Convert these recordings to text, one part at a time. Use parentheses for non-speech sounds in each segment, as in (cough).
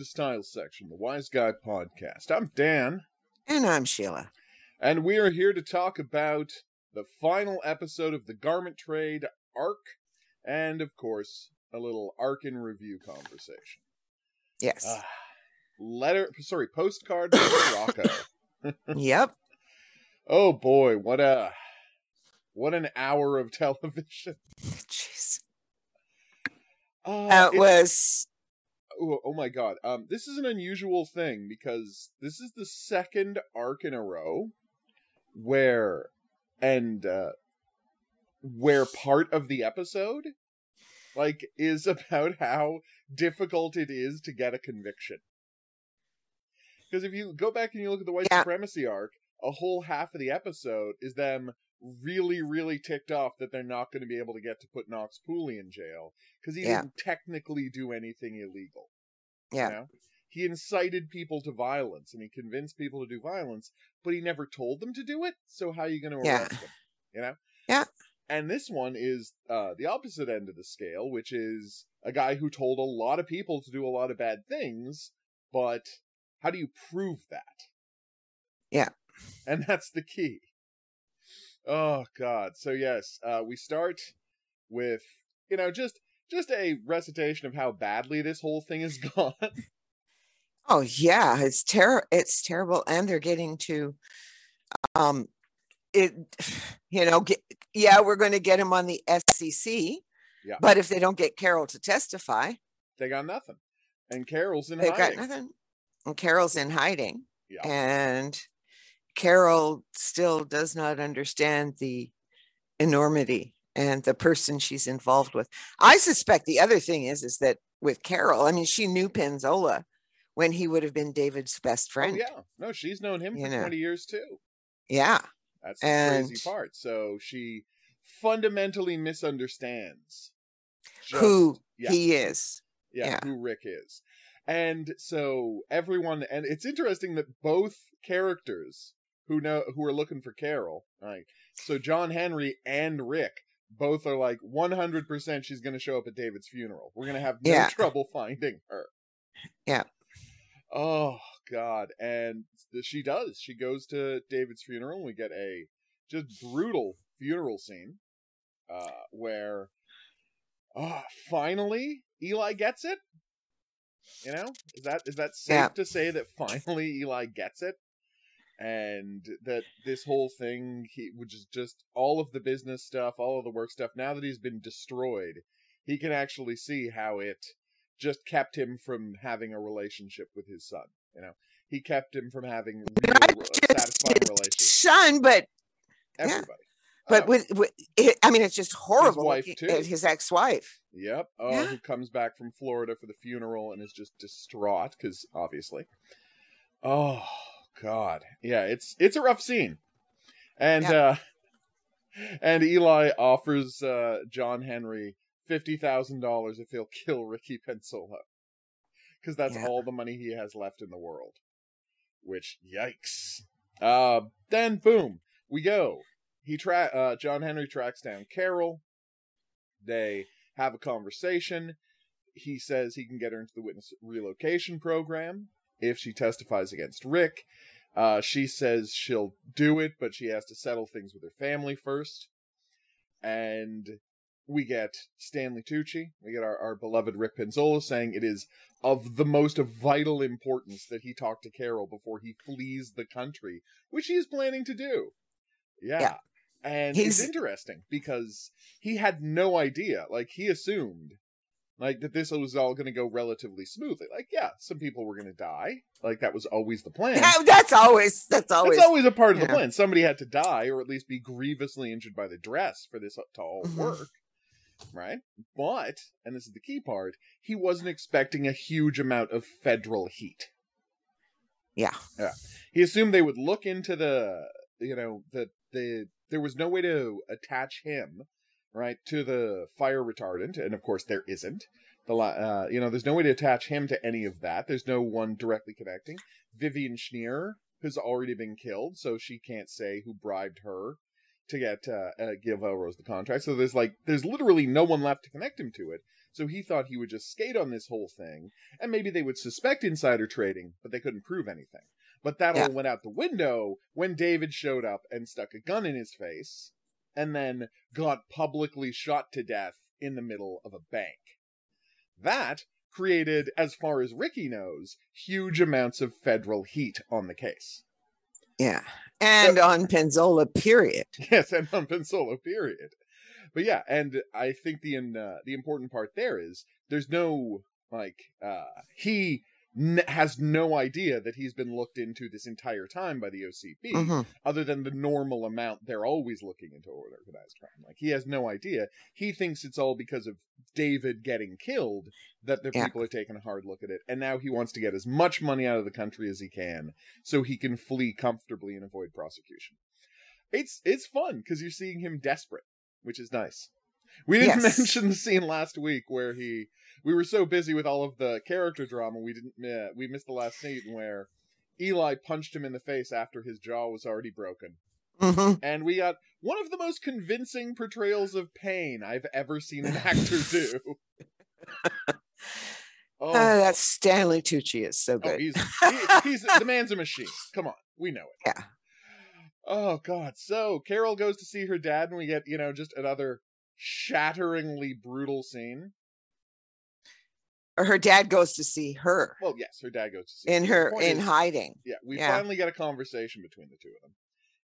to Styles Section, the Wiseguy podcast. I'm Dan. And I'm Sheila. And we are here to talk about the final episode of the Garment Trade arc, and of course, a little arc in review conversation. Yes. Uh, letter, sorry, postcard from Rocco. (laughs) (laughs) yep. Oh boy, what a what an hour of television. (laughs) Jeez. Uh, That was oh, oh my god. Um this is an unusual thing because this is the second arc in a row where and uh where part of the episode like is (laughs) about how difficult it is to get a conviction. Because if you go back and you look at the white Yeah. supremacy arc, a whole half of the episode is them really, really ticked off that they're not going to be able to get to put Knox Pooley in jail because he Yeah. didn't technically do anything illegal. yeah. You know? He incited people to violence and he convinced people to do violence, but he never told them to do it. So how are you going to Yeah. arrest them? You know? Yeah. And this one is uh, the opposite end of the scale, which is a guy who told a lot of people to do a lot of bad things, but how do you prove that? Yeah. And that's the key. Oh God. So yes, uh, we start with you know just just a recitation of how badly this whole thing has (laughs) gone. Oh yeah, it's ter- it's terrible and they're getting to um it (sighs) you know, get, yeah, we're going to get him on the SEC. Yeah. But if they don't get Carol to testify, they got nothing, and Carol's in they've hiding. got nothing. And Carol's in hiding. Yeah. And Carol still does not understand the enormity and the person she's involved with. I suspect the other thing is is that with Carol, I mean, she knew Pinzolo when he would have been David's best Oh friend. yeah, no, she's known him You for know. twenty years too. yeah. That's the And- crazy part. So she fundamentally misunderstands just- who yeah, he is. yeah, yeah. who Rick is. And so everyone and it's interesting that both characters who know who are looking for Carol, right? So John Henry and Rick both are like 100% she's going to show up at David's funeral. We're going to have no Yeah. trouble finding her. Yeah. Oh god, and she does. She goes to David's funeral and we get a just brutal funeral scene uh where oh, finally Eli gets it. You know? Is that is that safe Yeah. to say that finally Eli gets it? And that this whole thing he which is just all of the business stuff, all of the work stuff, now that he's been destroyed, he can actually see how it just kept him from having a relationship with his son. You know, he kept him from having real, uh, satisfying his relationships. son, but yeah. Everybody, but Oh, with, with it, I mean, it's just horrible. wife, too. His ex-wife. yep. Oh, Yeah. who comes back from Florida for the funeral and is just distraught because obviously. Oh God, yeah, it's it's a rough scene, and Yeah. uh (laughs) and Eli offers uh John Henry fifty thousand dollars if he'll kill Ricky Pinzolo, because that's Yeah. all the money he has left in the world. Which yikes! Uh, then boom, we go. He tra- uh, John Henry tracks down Carol. They have a conversation. He says he can get her into the witness relocation program if she testifies against Rick. Uh, she says she'll do it, but she has to settle things with her family first. And we get Stanley Tucci. We get our, our beloved Rick Pinzolo saying it is of the most vital importance that he talk to Carol before he flees the country, which he is planning to do. Yeah. Yeah. And He's- it's interesting because he had no idea. Like he assumed like that this was all going to go relatively smoothly. Like yeah, some people were going to die. Like that was always the plan. Yeah, (laughs) that's always that's always That's always a part of the plan. Somebody had to die or at least be grievously injured by the dress for this to all Mhm. work. Right? But, and this is the key part, he wasn't expecting a huge amount of federal heat. Yeah, yeah. He assumed they would look into the, you know, the, the, there was no way to attach him, right, to the fire retardant. And of course, there isn't. The, uh, you know, there's no way to attach him to any of that. There's no one directly connecting. Vivian Schneer has already been killed, so she can't say who bribed her to get uh, uh, give Elrose the contract. So there's like there's literally no one left to connect him to it. So he thought he would just skate on this whole thing, and maybe they would suspect insider trading, but they couldn't prove anything. But that Yeah. all went out the window when David showed up and stuck a gun in his face, and then got publicly shot to death in the middle of a bank. That created, as far as Ricky knows, huge amounts of federal heat on the case. Yeah. And on Pinzolo, period. (laughs) Yes, and on Pinzolo, period. But yeah, and I think the uh, the important part there is there's no like uh he n- has no idea that he's been looked into this entire time by the OCB, Mhm. other than the normal amount they're always looking into organized crime. Like he has no idea. He thinks it's all because of David getting killed that the Yeah. people are taking a hard look at it, and now he wants to get as much money out of the country as he can so he can flee comfortably and avoid prosecution. It's it's fun because you're seeing him desperate, which is nice. We didn't Yes. mention the scene last week where he we were so busy with all of the character drama we didn't uh, we missed the last scene where Eli punched him in the face after his jaw was already broken. Mhm. And we got one of the most convincing portrayals of pain I've ever seen an actor (laughs) do. (laughs) oh, Uh, that's Stanley Tucci is so oh, good. he's (laughs) he, he's the man's a machine. Come on, we know it. Yeah. Oh God. So Carol goes to see her dad, and we get you know just another shatteringly brutal scene. Or her dad goes to see her Well, yes, her dad goes to see in her point in is- hiding. Yeah, we Yeah. finally get a conversation between the two of them.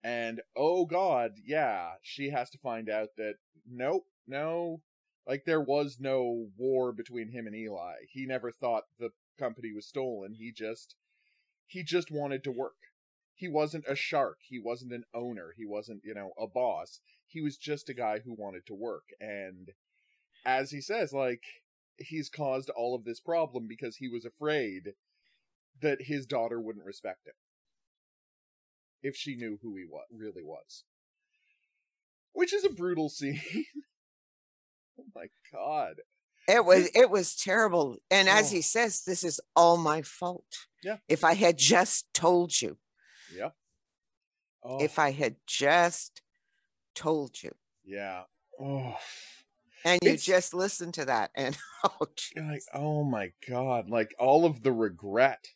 And oh god, yeah, she has to find out that nope, no, like there was no war between him and Eli. He never thought the company was stolen. He just he just wanted to work. He wasn't a shark. He wasn't an owner. He wasn't, you know, a boss. He was just a guy who wanted to work. And as he says, like he's caused all of this problem because he was afraid that his daughter wouldn't respect him if she knew who he wa- really was. Which is a brutal (laughs) scene. oh my god. It was it was terrible. And as Oh. he says, this is all my fault. Yeah. If I had just told you, Yep. Oh, if I had just told you. yeah. Oh. And you It's- just listen to that and (laughs) oh like, oh my god, like all of the regret,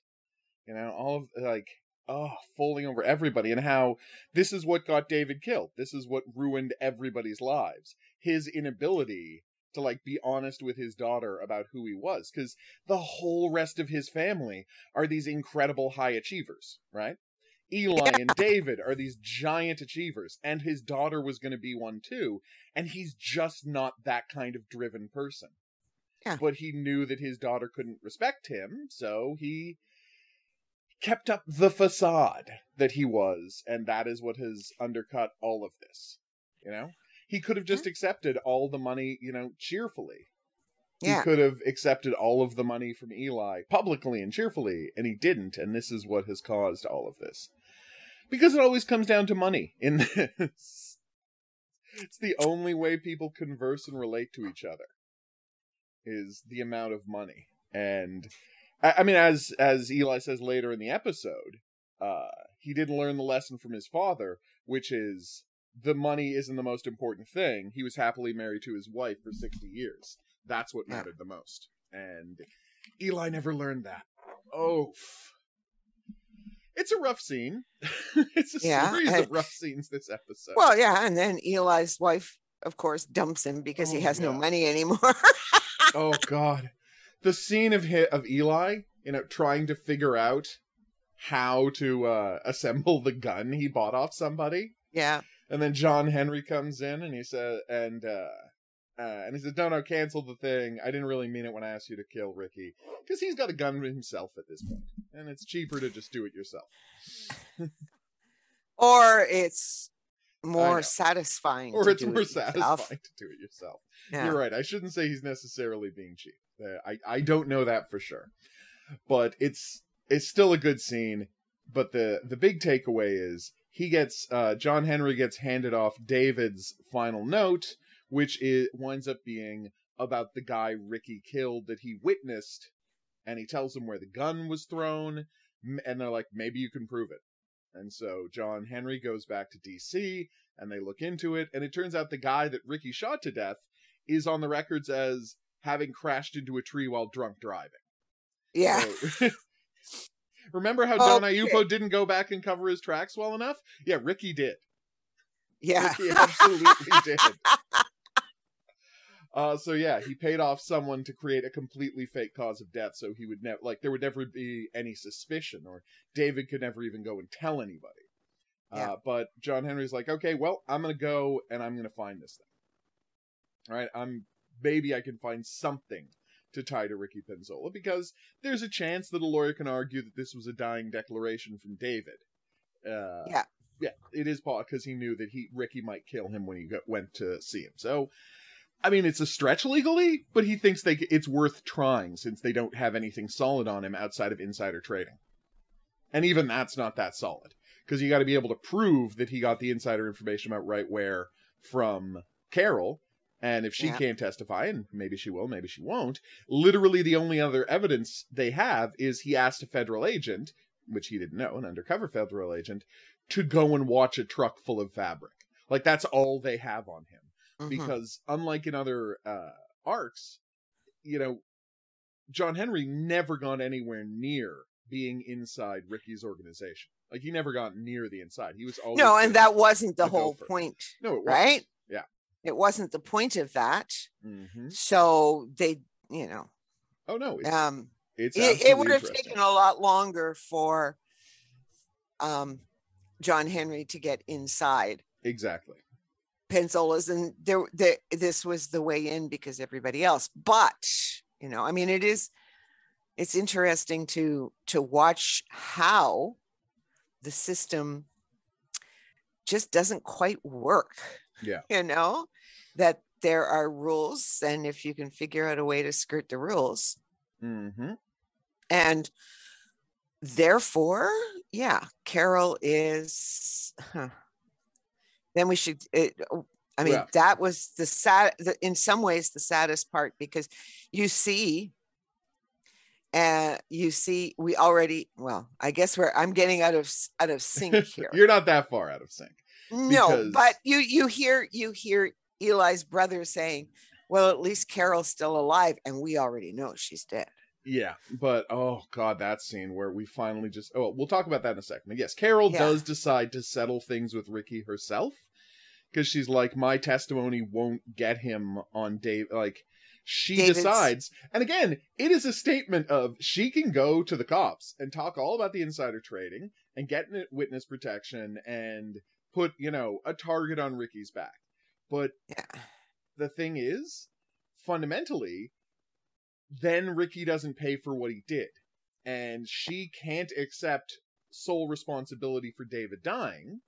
you know, all of like, oh, falling over everybody, and how this is what got David killed. This is what ruined everybody's lives. His inability to like be honest with his daughter about who he was, because the whole rest of his family are these incredible high achievers, right? Eli and David are these giant achievers, and his daughter was going to be one too, and he's just not that kind of driven person Yeah. but he knew that his daughter couldn't respect him, so he kept up the facade that he was, and that is what has undercut all of this. You know? He could have just accepted all the money, you know, cheerfully. Yeah. He could have accepted all of the money from Eli publicly and cheerfully, and he didn't, and this is what has caused all of this. Because it always comes down to money in this. It's the only way people converse and relate to each other is the amount of money. And I, I mean as as Eli says later in the episode, uh he didn't learn the lesson from his father, which is the money isn't the most important thing. He was happily married to his wife for 60 years. That's what mattered the most. And Eli never learned that. Oh. It's a rough scene. (laughs) it's a Yeah, series and- of rough scenes this episode. Well, yeah, and then Eli's wife, of course, dumps him because he Oh, has no money anymore. (laughs) oh god the scene of hit of eli you know trying to figure out how to uh assemble the gun he bought off somebody yeah. and then john henry comes in and he said and uh uh, and he says, "No, no, cancel the thing. I didn't really mean it when I asked you to kill Ricky, because he's got a gun himself at this point, and it's cheaper to just do it yourself." (laughs) Or it's more satisfying. Or it's do it more yourself. satisfying to do it yourself. Yeah. You're right. I shouldn't say he's necessarily being cheap. Uh, I I don't know that for sure, but it's it's still a good scene. But the the big takeaway is he gets uh, John Henry gets handed off David's final note, which is winds up being about the guy Ricky killed that he witnessed, and he tells him where the gun was thrown, and they're like, maybe you can prove it. And so John Henry goes back to DC and they look into it. And it turns out the guy that Ricky shot to death is on the records as having crashed into a tree while drunk driving. Yeah. So- (laughs) Remember how Don Okay. Aiuppo didn't go back and cover his tracks well enough? Yeah, Ricky did. yeah. Ricky absolutely (laughs) did. Uh, so yeah, he paid off someone to create a completely fake cause of death, so he would never like there would never be any suspicion, or David could never even go and tell anybody. Yeah. Uh, but John Henry's like, okay, well, I'm gonna go and I'm gonna find this thing. All right, I'm maybe I can find something to tie to Ricky Pinzolo because there's a chance that a lawyer can argue that this was a dying declaration from David. Uh, Yeah. yeah, it is possible because he knew that he Ricky might kill him when he went to see him. So, I mean, it's a stretch legally, but he thinks they it's worth trying since they don't have anything solid on him outside of insider trading, and even that's not that solid because you got to be able to prove that he got the insider information about right where from Carol. And if she Yeah. can't testify, and maybe she will, maybe she won't, literally the only other evidence they have is he asked a federal agent, which he didn't know, an undercover federal agent, to go and watch a truck full of fabric. Like that's all they have on him. Mhm. Because unlike in other uh arcs, you know, John Henry never got anywhere near being inside Ricky's organization. Like he never got near the inside. He was always no, and that wasn't the whole gopher. point, no, right? Yeah. It wasn't the point of that. hmm So they, you know, Oh no, it's um, it's it, it would have taken a lot longer for um, John Henry to get inside exactly. Pinzolo's, and there, there, this was the way in because everybody else. But you know, I mean, it is, it's interesting to to watch how the system just doesn't quite work. Yeah. (laughs) you know that there are rules, and if you can figure out a way to skirt the rules, hmm and therefore yeah carol is huh. Then we should it, oh, i mean Yeah. that was the sad the, in some ways the saddest part because you see and you see we already well i guess we're i'm getting out of out of sync (laughs) here You're not that far out of sync. no because- but you you hear you hear eli's brother saying well at least carol's still alive and we already know she's dead Yeah, but oh god, that scene where we finally just oh, we'll talk about that in a second. But yes, Carol Yeah. does decide to settle things with Ricky herself because she's like, my testimony won't get him on Dave. Like, she David's- decides, and again, it is a statement of she can go to the cops and talk all about the insider trading and get witness protection and put you know a target on Ricky's back, but yeah the thing is, fundamentally, then Ricky doesn't pay for what he did. And she can't accept sole responsibility for David dying.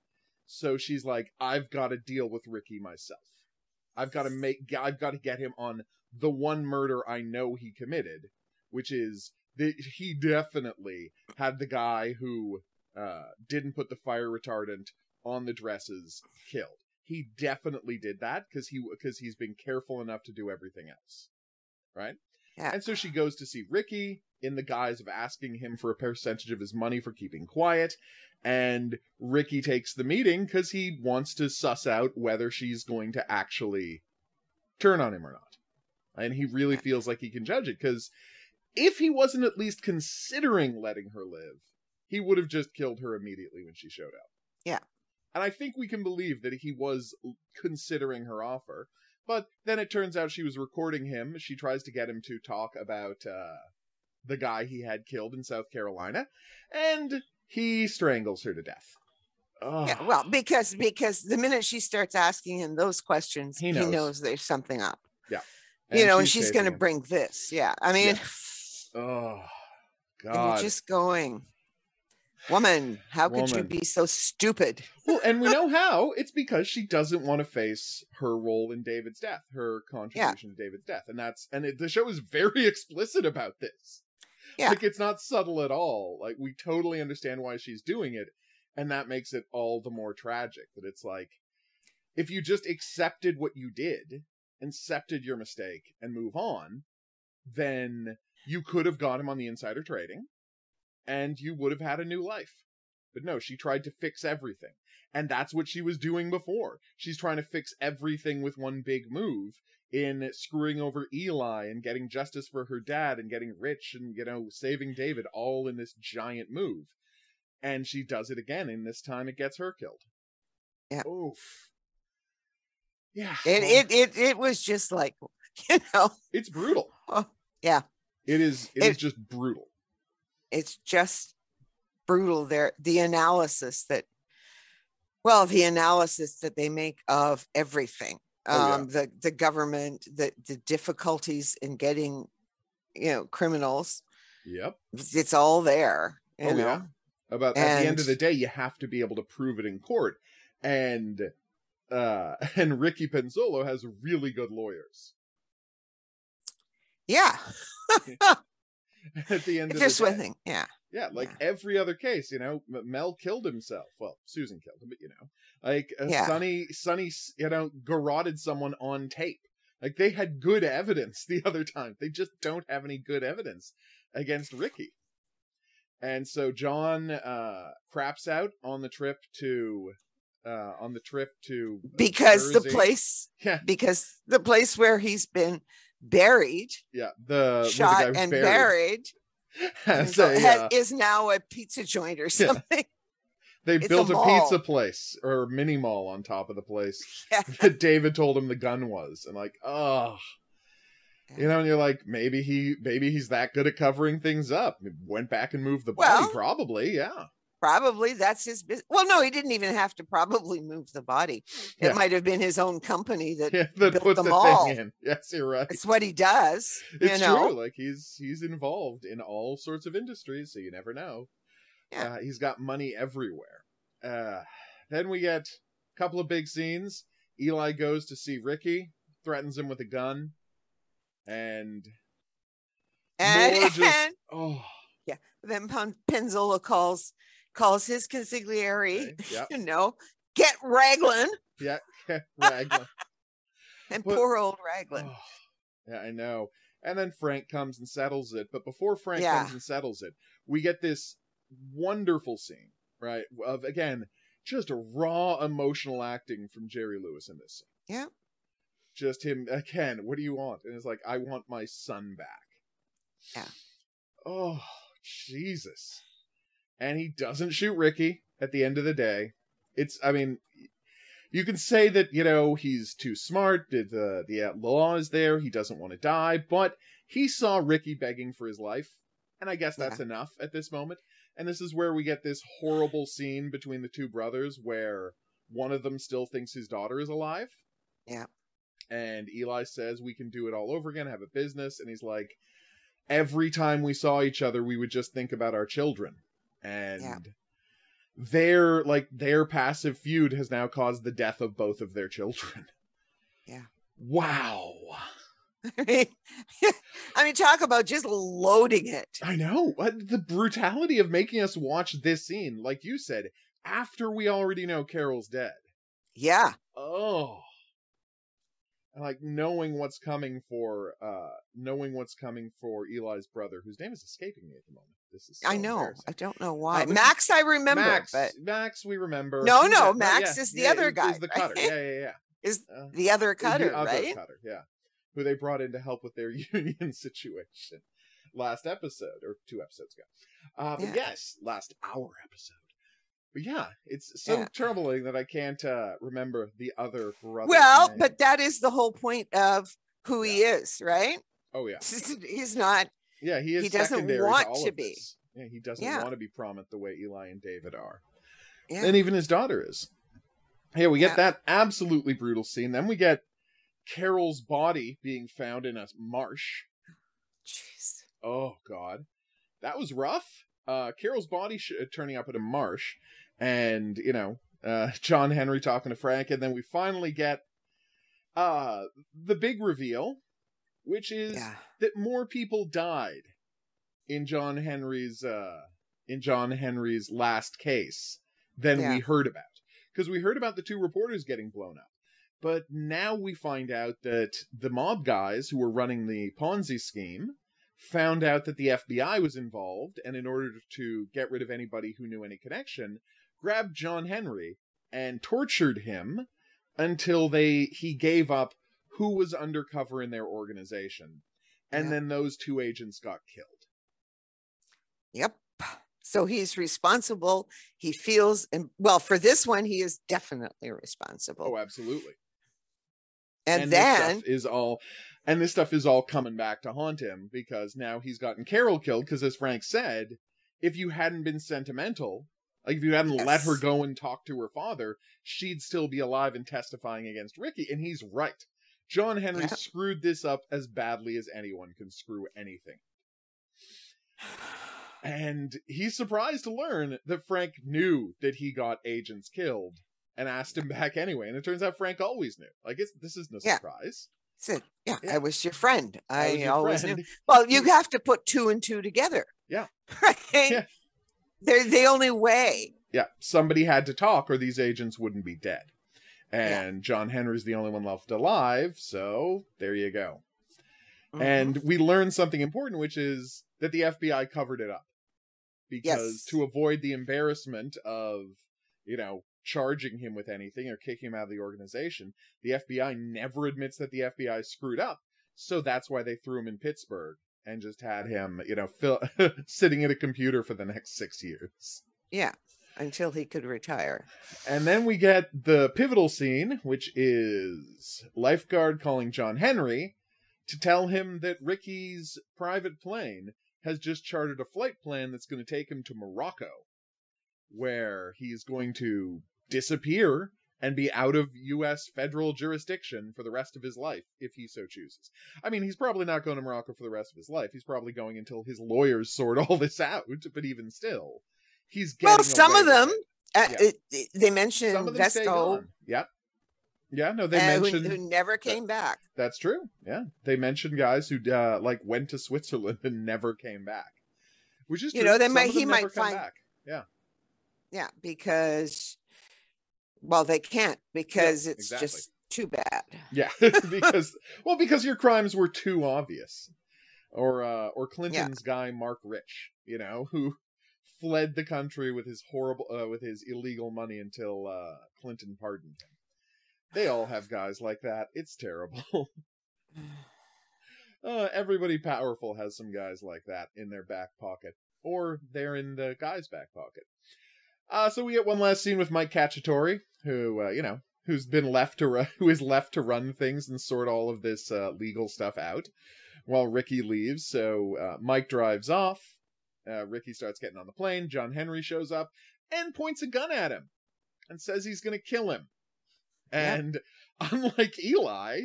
So she's like, I've got to deal with Ricky myself. I've got to make, I've got to get him on the one murder I know he committed, which is that he definitely had the guy who uh, didn't put the fire retardant on the dresses killed. He definitely did that because he because he's been careful enough to do everything else, right? Yeah. And so she goes to see Ricky in the guise of asking him for a percentage of his money for keeping quiet, and Ricky takes the meeting because he wants to suss out whether she's going to actually turn on him or not, and he really feels like he can judge it because if he wasn't at least considering letting her live, he would have just killed her immediately when she showed up. Yeah. And I think we can believe that he was considering her offer. But then it turns out she was recording him. She tries to get him to talk about uh, the guy he had killed in South Carolina, and he strangles her to death. Ugh. Yeah, well, because because the minute she starts asking him those questions, He he knows. knows, there's something up. And you know, and she's going to bring this. Yeah, I mean, Oh, (sighs) and God. you're just going, woman, how could you be so stupid? Well, and we (laughs) know how. It's because she doesn't want to face her role in David's death, her contribution to David's death, and that's and it, the show is very (laughs) explicit about this. Yeah. like it's not subtle at all. Like we totally understand why she's doing it, and that makes it all the more tragic. That it's like if you just accepted what you did, accepted your mistake, and move on, then you could have got him on the insider trading, and you would have had a new life. But no, she tried to fix everything. And that's what she was doing before. She's trying to fix everything with one big move in screwing over Eli and getting justice for her dad and getting rich and, you know, saving David all in this giant move. And she does it again, and this time it gets her killed. Yeah. Oof. Yeah. It, oh. it it it was just like, (laughs) you know, it's brutal. Oh, yeah. It is it It- is just brutal. It's just brutal there the analysis that well the analysis that they make of everything Oh, yeah. um the the government the the difficulties in getting you know criminals Yep. it's all there you Oh, know yeah. About at the end of the day, you have to be able to prove it in court. And uh (laughs) and Ricky Pinzolo has really good lawyers. yeah (laughs) (laughs) At the end if of the one thing yeah Yeah, like Yeah. every other case, you know, Mel killed himself. Well, Susan killed him, but you know, like uh, Yeah. Sonny, Sonny, you know, garroted someone on tape. Like they had good evidence (laughs) the other time. They just don't have any good evidence against Ricky. And so John uh craps out on the trip to uh on the trip to because the place Yeah, because the place where he's been buried yeah. The shot the and buried, has so a, has- uh, is now a pizza joint or Yeah. something (laughs) They It's built a, mall. pizza place or mini mall on top of the place (laughs) Yeah. that David told him the gun was, and like, oh, you know, and you're like, maybe he, maybe he's that good at covering things up. Went back and moved the body, Well- probably, yeah, probably that's his business. Well, no, he didn't even have to probably move the body. It Yeah. might have been his own company that yeah. That built put the thing in. (laughs) Yes, you're right. it's what he does. It's you know, true. Like he's he's involved in all sorts of industries, so you never know. Yeah. Uh, he's got money everywhere. Uh, then we get a couple of big scenes. Eli goes to see Ricky, threatens him with a gun, and and, just- (laughs) oh, yeah. then Pen- Pinzolo calls calls his consigliere. okay, (laughs) yeah, You know, get Raglan yeah, (laughs) Raglan. (laughs) and But- poor old Raglan. Oh, yeah, I know. And then Frank comes and settles it. But before Frank Yeah. comes and settles it, we get this wonderful scene, right? Of again, just a raw emotional acting from Jerry Lewis in this scene. Yeah. Just him again, what do you want? And it's like, I want my son back. Yeah. Oh, Jesus. And he doesn't shoot Ricky at the end of the day. It's I mean, you can say that you know he's too smart the the law is there he doesn't want to die but he saw ricky begging for his life and i guess that's enough at this moment and this is where we get this horrible scene between the two brothers where one of them still thinks his daughter is alive Yeah. and eli says we can do it all over again have a business and he's like every time we saw each other we would just think about our children and Yeah. their like their passive feud has now caused the death of both of their children. Yeah. Wow. I (laughs) mean, I mean, talk about just loading it. I know. The brutality of making us watch this scene, like you said, after we already know Carol's dead. Yeah. Oh. And like knowing what's coming for uh knowing what's coming for Eli's brother, whose name is escaping me at the moment. This is so I know. I don't know why. Uh, Max, I remember, Max, but Max, we remember. No, Who's no, that? Max yeah, is the yeah, other is- guy, Is the right? cutter? Yeah, yeah, yeah. (laughs) is Uh, the other cutter, the other right? cutter, yeah. Who they brought in to help with their (laughs) union situation last episode or two episodes ago. Uh, but Yeah. yes, last hour episode. Yeah, it's so Yeah. troubling that I can't uh, remember the other brother. Well, but that is the whole point of who he is, right? oh yeah, (laughs) He's not. yeah, he is. He doesn't want all to be. Yeah, he doesn't Yeah. want to be prominent the way Eli and David are. Yeah. and even his daughter is. Yeah, we get Yeah. that absolutely brutal scene. Then we get Carol's body being found in a marsh. Jeez. Oh God, that was rough. Uh, Carol's body sh- turning up at a marsh, and you know, uh, (laughs) John Henry talking to Frank, and then we finally get uh the big reveal, which is Yeah. that more people died in John Henry's uh in John Henry's last case than Yeah. we heard about. Because we heard about the two reporters getting blown up. But now we find out that the mob guys who were running the Ponzi scheme found out that the FBI was involved, and in order to get rid of anybody who knew any connection, grabbed John Henry and tortured him until they he gave up who was undercover in their organization. And Yeah. then those two agents got killed. Yep. So he's responsible. He feels, and well, for this one, he is definitely responsible. Oh, absolutely. and, this then, stuff is all and this stuff is all coming back to haunt him because now he's gotten Carol killed because as Frank said, if you hadn't been sentimental, like if you hadn't let her go and talk to her father, she'd still be alive and testifying against Ricky and he's right. John Henry Yeah. screwed this up as badly as anyone can screw anything. And he's surprised to learn that Frank knew that he got agents killed and asked him back anyway. And it turns out Frank always knew. Like it's this is no Yeah. surprise. said, yeah, Yeah. I was your friend. I, was your always friend. knew. Well, you (laughs) have to put two and two together. Yeah. (laughs) Right. Yeah. They're the only way. Yeah, somebody had to talk or these agents wouldn't be dead. Yeah. And John Henry's the only one left alive, so there you go. Mhm. And we learned something important, which is that the FBI covered it up. Because Yes. to avoid the embarrassment of, you know, charging him with anything or kicking him out of the organization, the FBI never admits that the FBI screwed up. So that's why they threw him in Pittsburgh and just had him, you know, fill, (laughs) sitting at a computer for the next six years. yeah, until he could retire. And then we get the pivotal scene, which is Lifeguard calling John Henry to tell him that Ricky's private plane has just chartered a flight plan that's going to take him to Morocco, where he's going to disappear and be out of U.S. federal jurisdiction for the rest of his life if he so chooses. I mean, he's probably not going to Morocco for the rest of his life. He's probably going until his lawyers sort (laughs) all this out, but even still. He's getting Well, some away of them, uh, Yeah. it- it- they mentioned Some of them stay Vesco. Yep. Yeah, no, they uh, mentioned who never came back. that's true. Yeah, they mentioned guys who uh, like went to Switzerland and never came back, which is You true. know, they Some might- he might come find- back. Yeah, Yeah, because, well, they can't because it's exactly. just too bad. yeah, (laughs) (laughs) because well, because your crimes were too obvious, or uh, or Clinton's guy Marc Rich, you know, who fled the country with his horrible uh, with his illegal money until uh, Clinton pardoned him. They all have guys like that. It's terrible. (laughs) Uh, everybody powerful has some guys like that in their back pocket, or they're in the guy's back pocket. Uh, so we get one last scene with Mike Cacciatore, who uh, you know, who's been left to ru- (laughs) who is left to run things and sort all of this uh, legal stuff out, while Ricky leaves. So uh, Mike drives off. Uh, Ricky starts getting on the plane. John Henry shows up and points a gun at him and says he's going to kill him. Yeah. And (laughs) unlike Eli,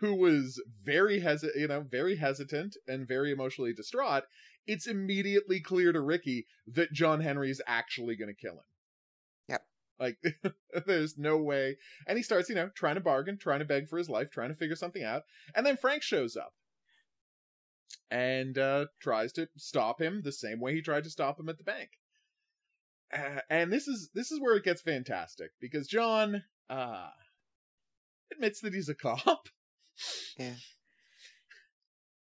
who was very hesi- you know, very hesitant and very emotionally distraught, it's immediately clear to Ricky that John Henry is actually going to kill him. Yep. Like, (laughs) there's no way. And he starts, you know, trying to bargain, trying to beg for his life, trying to figure something out. And then Frank shows up and uh, tries to stop him the same way he tried to stop him at the bank. Uh, and this is this is where it gets fantastic because John uh, admits that he's a cop.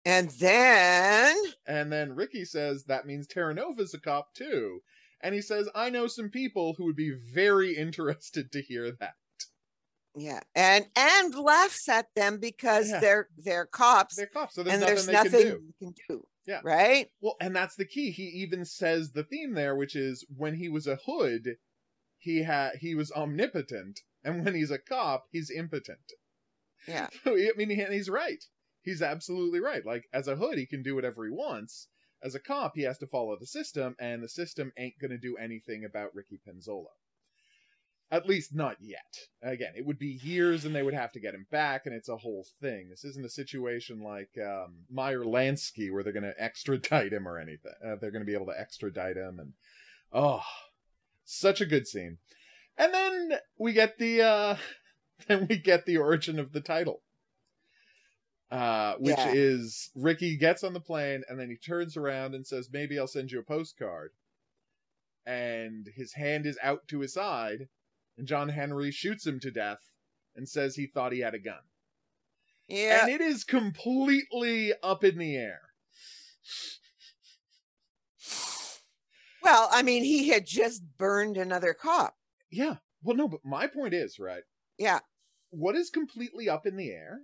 And then, And then Ricky says that means Terranova's a cop too. And he says, I know some people who would be very (laughs) interested to hear that. yeah, and and laughs at them because Yeah. they're they're cops, They're cops, so there's and nothing there's they nothing can you can do. Yeah. Right. Well, and that's the key. He even says the theme there, which is when he was a hood, he had he was omnipotent, and when he's a cop, he's impotent. Yeah. (laughs) So, I mean, he's right. He's absolutely right. Like as a hood, he can do whatever he wants. As a cop, he has to follow the system, and the system ain't going to do anything about Ricky Pinzolo. At least not yet. Again, it would be years, and they would have to get him back, and it's a whole thing. This isn't a situation like um, Meyer Lansky, where they're going to extradite him or anything. Uh, they're going to be able to extradite him, and oh, such a good scene. And then we get the uh, (laughs) then we get the origin of the title. Uh, which Yeah. is Ricky gets on the plane and then he turns around and says, Maybe I'll send you a postcard. And his hand is out to his side, and John Henry shoots him to death and says he thought he had a gun. Yeah. And it is completely up in the air. Well, I mean, he had just burned another cop. Yeah. Well, no, but my point is, right? Yeah. What is completely up in the air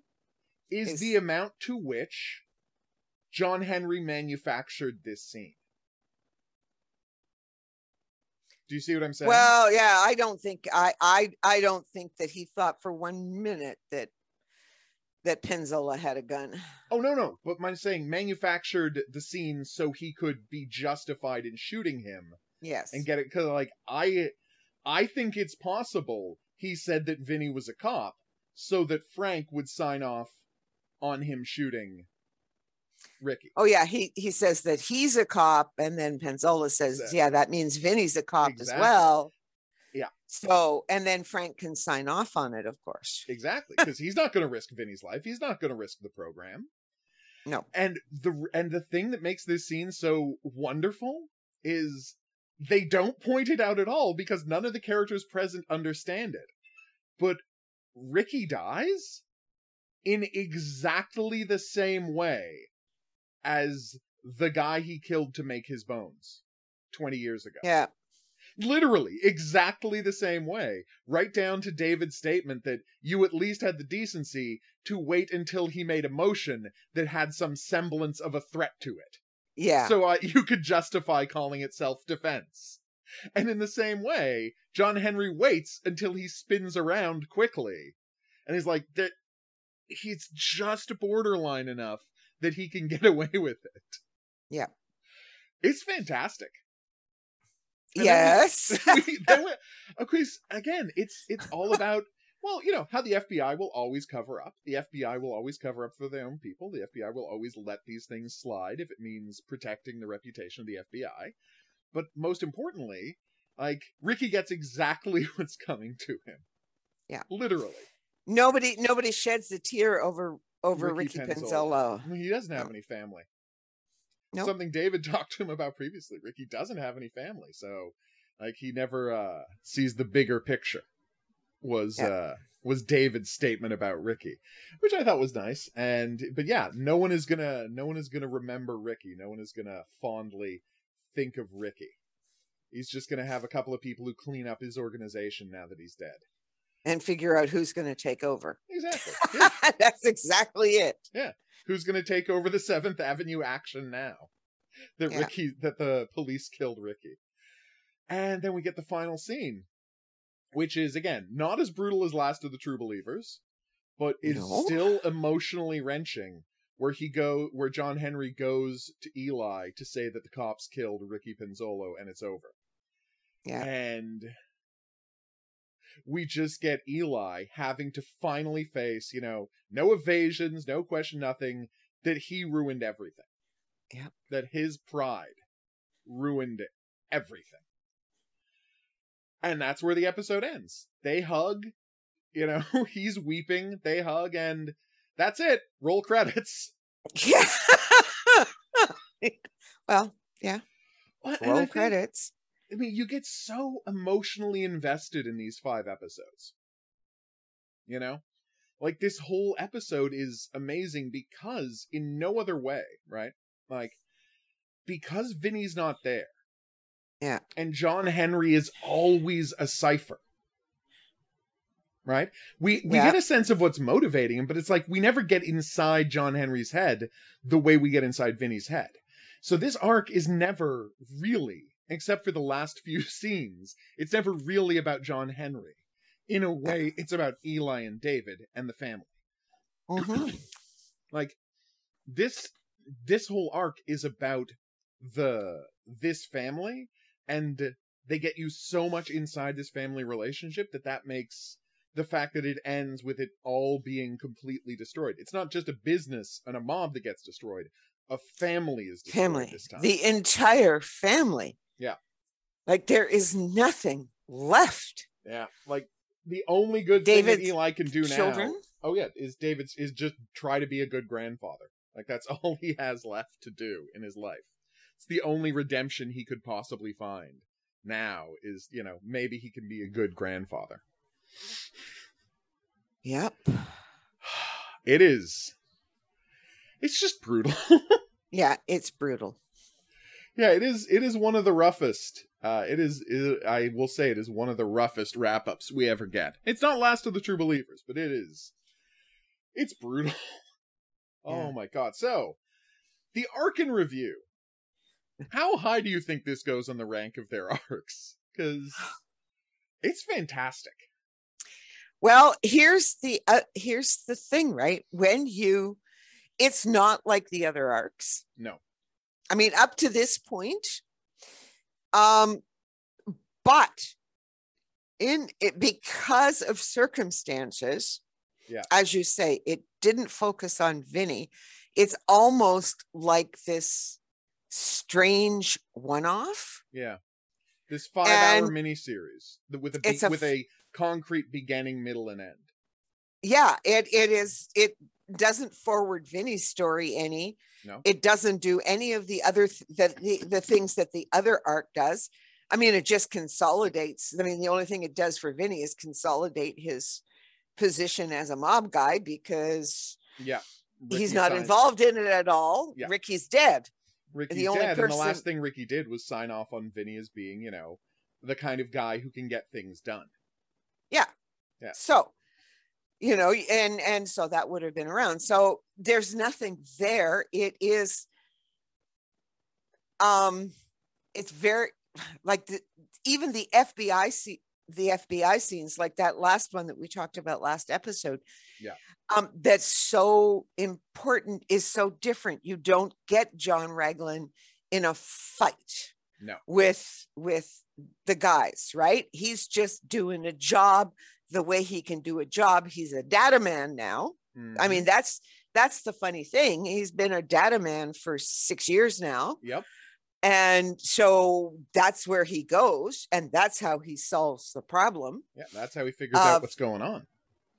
is, Is- the amount to which John Henry manufactured this scene. Do you see what I'm saying? Well, yeah, I don't think I I I don't think that he thought for one minute that that Pinzolo had a gun. oh no, no. But I'm saying manufactured the scene so he could be justified in shooting him Yes. and get it. Because like I, I think it's possible he said that Vinny was a cop so that Frank would sign off on him shooting Ricky. Oh yeah, he he says that he's a cop, and then Pinzolo says, Exactly. "Yeah, that means Vinny's a cop Exactly. as well." Yeah. So, and then Frank can sign off on it, of course. Exactly, because he's not going to risk Vinny's life. He's not going to risk the program. No. And the and the thing that makes this scene so wonderful is they don't point it out at all because none of the characters present understand it. But Ricky dies in exactly the same way as the guy he killed to make his bones 20 years ago. Yeah. Literally, exactly the same way. Right down to David's statement that you at least had the decency to wait until he made a motion that had some semblance of a threat to it. Yeah. So uh, (laughs) you could justify calling it self defense. And in the same way, John Henry waits until he spins around quickly. And he's like, that he's just borderline enough that he can get (laughs) away with it. Yeah. It's fantastic. And then we- yes. (laughs) we, (laughs) then we, of course, again, it's it's all about well, you know how the FBI will always cover up. The FBI will always cover up for their own people. The FBI will always let these things slide if it means protecting the reputation of the FBI. But most importantly, like Ricky gets exactly what's coming to him. Yeah. literally. Nobody nobody sheds a tear over over Ricky Ricky, Pinzolo. I mean, he doesn't have any family. Nope. Something David (laughs) talked to him about previously. Ricky doesn't have any family, so like he never uh sees the bigger picture. Was Yeah. uh was David's statement about Ricky, which I thought was nice. And but yeah, no one is gonna no one is gonna remember Ricky. No one is gonna fondly think of Ricky. He's just gonna have a couple of people who clean up his organization now that he's dead. And figure out who's going to take over. Exactly. (laughs) Yeah. That's exactly it. Yeah. Who's going to take over the Seventh Avenue action now? That Yeah. Ricky, that the police killed Ricky, and then we get the final scene, which is again not as brutal as Last of the True Believers, but is No. still emotionally wrenching. Where he go, where John Henry goes to Eli to say that the cops killed Ricky Pinzolo and it's over. Yeah. And we just get Eli having to finally face, you know, no evasions, no question, nothing, that he ruined everything. Yep. That his pride ruined everything. And that's where the episode ends. They hug, you know, (laughs) he's weeping, they hug, and that's it. Roll credits. Yeah. (laughs) well, Well, and roll credits. I mean, you get so emotionally invested in these five episodes. You know? Like, this whole episode is amazing because, in no other way, right? Like, because Vinny's not there. Yeah. And John Henry is always a cipher. Right? We we Yeah. get a sense of what's motivating him, but it's like we never get inside John Henry's head the way we get inside Vinny's head. So this arc is never really, except for the last few (laughs) scenes, it's never really about John Henry. In a way, it's about Eli and David and the family. Mhm. (clears throat) Like this this whole arc is about the this family and they get you so much inside this family relationship that that makes the fact that it ends with it all being completely destroyed. It's not just a business and a mob that gets destroyed. A family is destroyed Family. this time. The entire family. Yeah. Like there is nothing left. Yeah, like the only good thing that Eli can do now. Oh yeah, is David's is just try to be a good grandfather. Like that's (laughs) all he has left to do in his life. It's the only redemption he could possibly find now is, you know, maybe he can be a good grandfather. Yep. (sighs) It is it's just brutal. (laughs) Yeah, it's brutal. Yeah, it is. It is one of the roughest. Uh, it is, it, I will say, it is one of the roughest wrap ups we ever get. It's not Last of the True Believers, but it is. It's brutal. (laughs) Yeah. Oh my god! So, the arc in review. How high do you think this goes on the rank of their (laughs) arcs? Because it's fantastic. Well, here's the uh, here's the thing, right? When you it's not like the other arcs. No. I mean, up to this point, um, but in it because of circumstances, Yeah. as you say, it didn't focus on Vinny. It's almost like this strange one-off. Yeah. This five-hour miniseries with a it's be- a with a concrete beginning, middle, and end. yeah it it is it doesn't forward vinny's story any No. it doesn't do any of the other th- the, the the things that the other arc does i mean it just consolidates i mean the only thing it does for vinny is consolidate his position as a mob guy because Yeah. he's not signs- involved in it at all Yeah. ricky's dead Ricky's the only dead, and the last thing Ricky did was sign off on Vinny as being, you know, the kind of guy who can get things done. Yeah. Yeah. so you know and and so that would have been around so there's nothing there it is um it's very like the, even the fbi see the fbi scenes like that last one that we talked about last episode Yeah. um that's so important is so different you don't get john raglan in a fight No. with with the guys right he's just doing a job the way he can do a job he's a data man now i Mhm. mean that's that's the funny thing he's been a data man for six years now Yep. and so that's where he goes and that's how he solves the problem Yeah, that's how he figures out what's going on.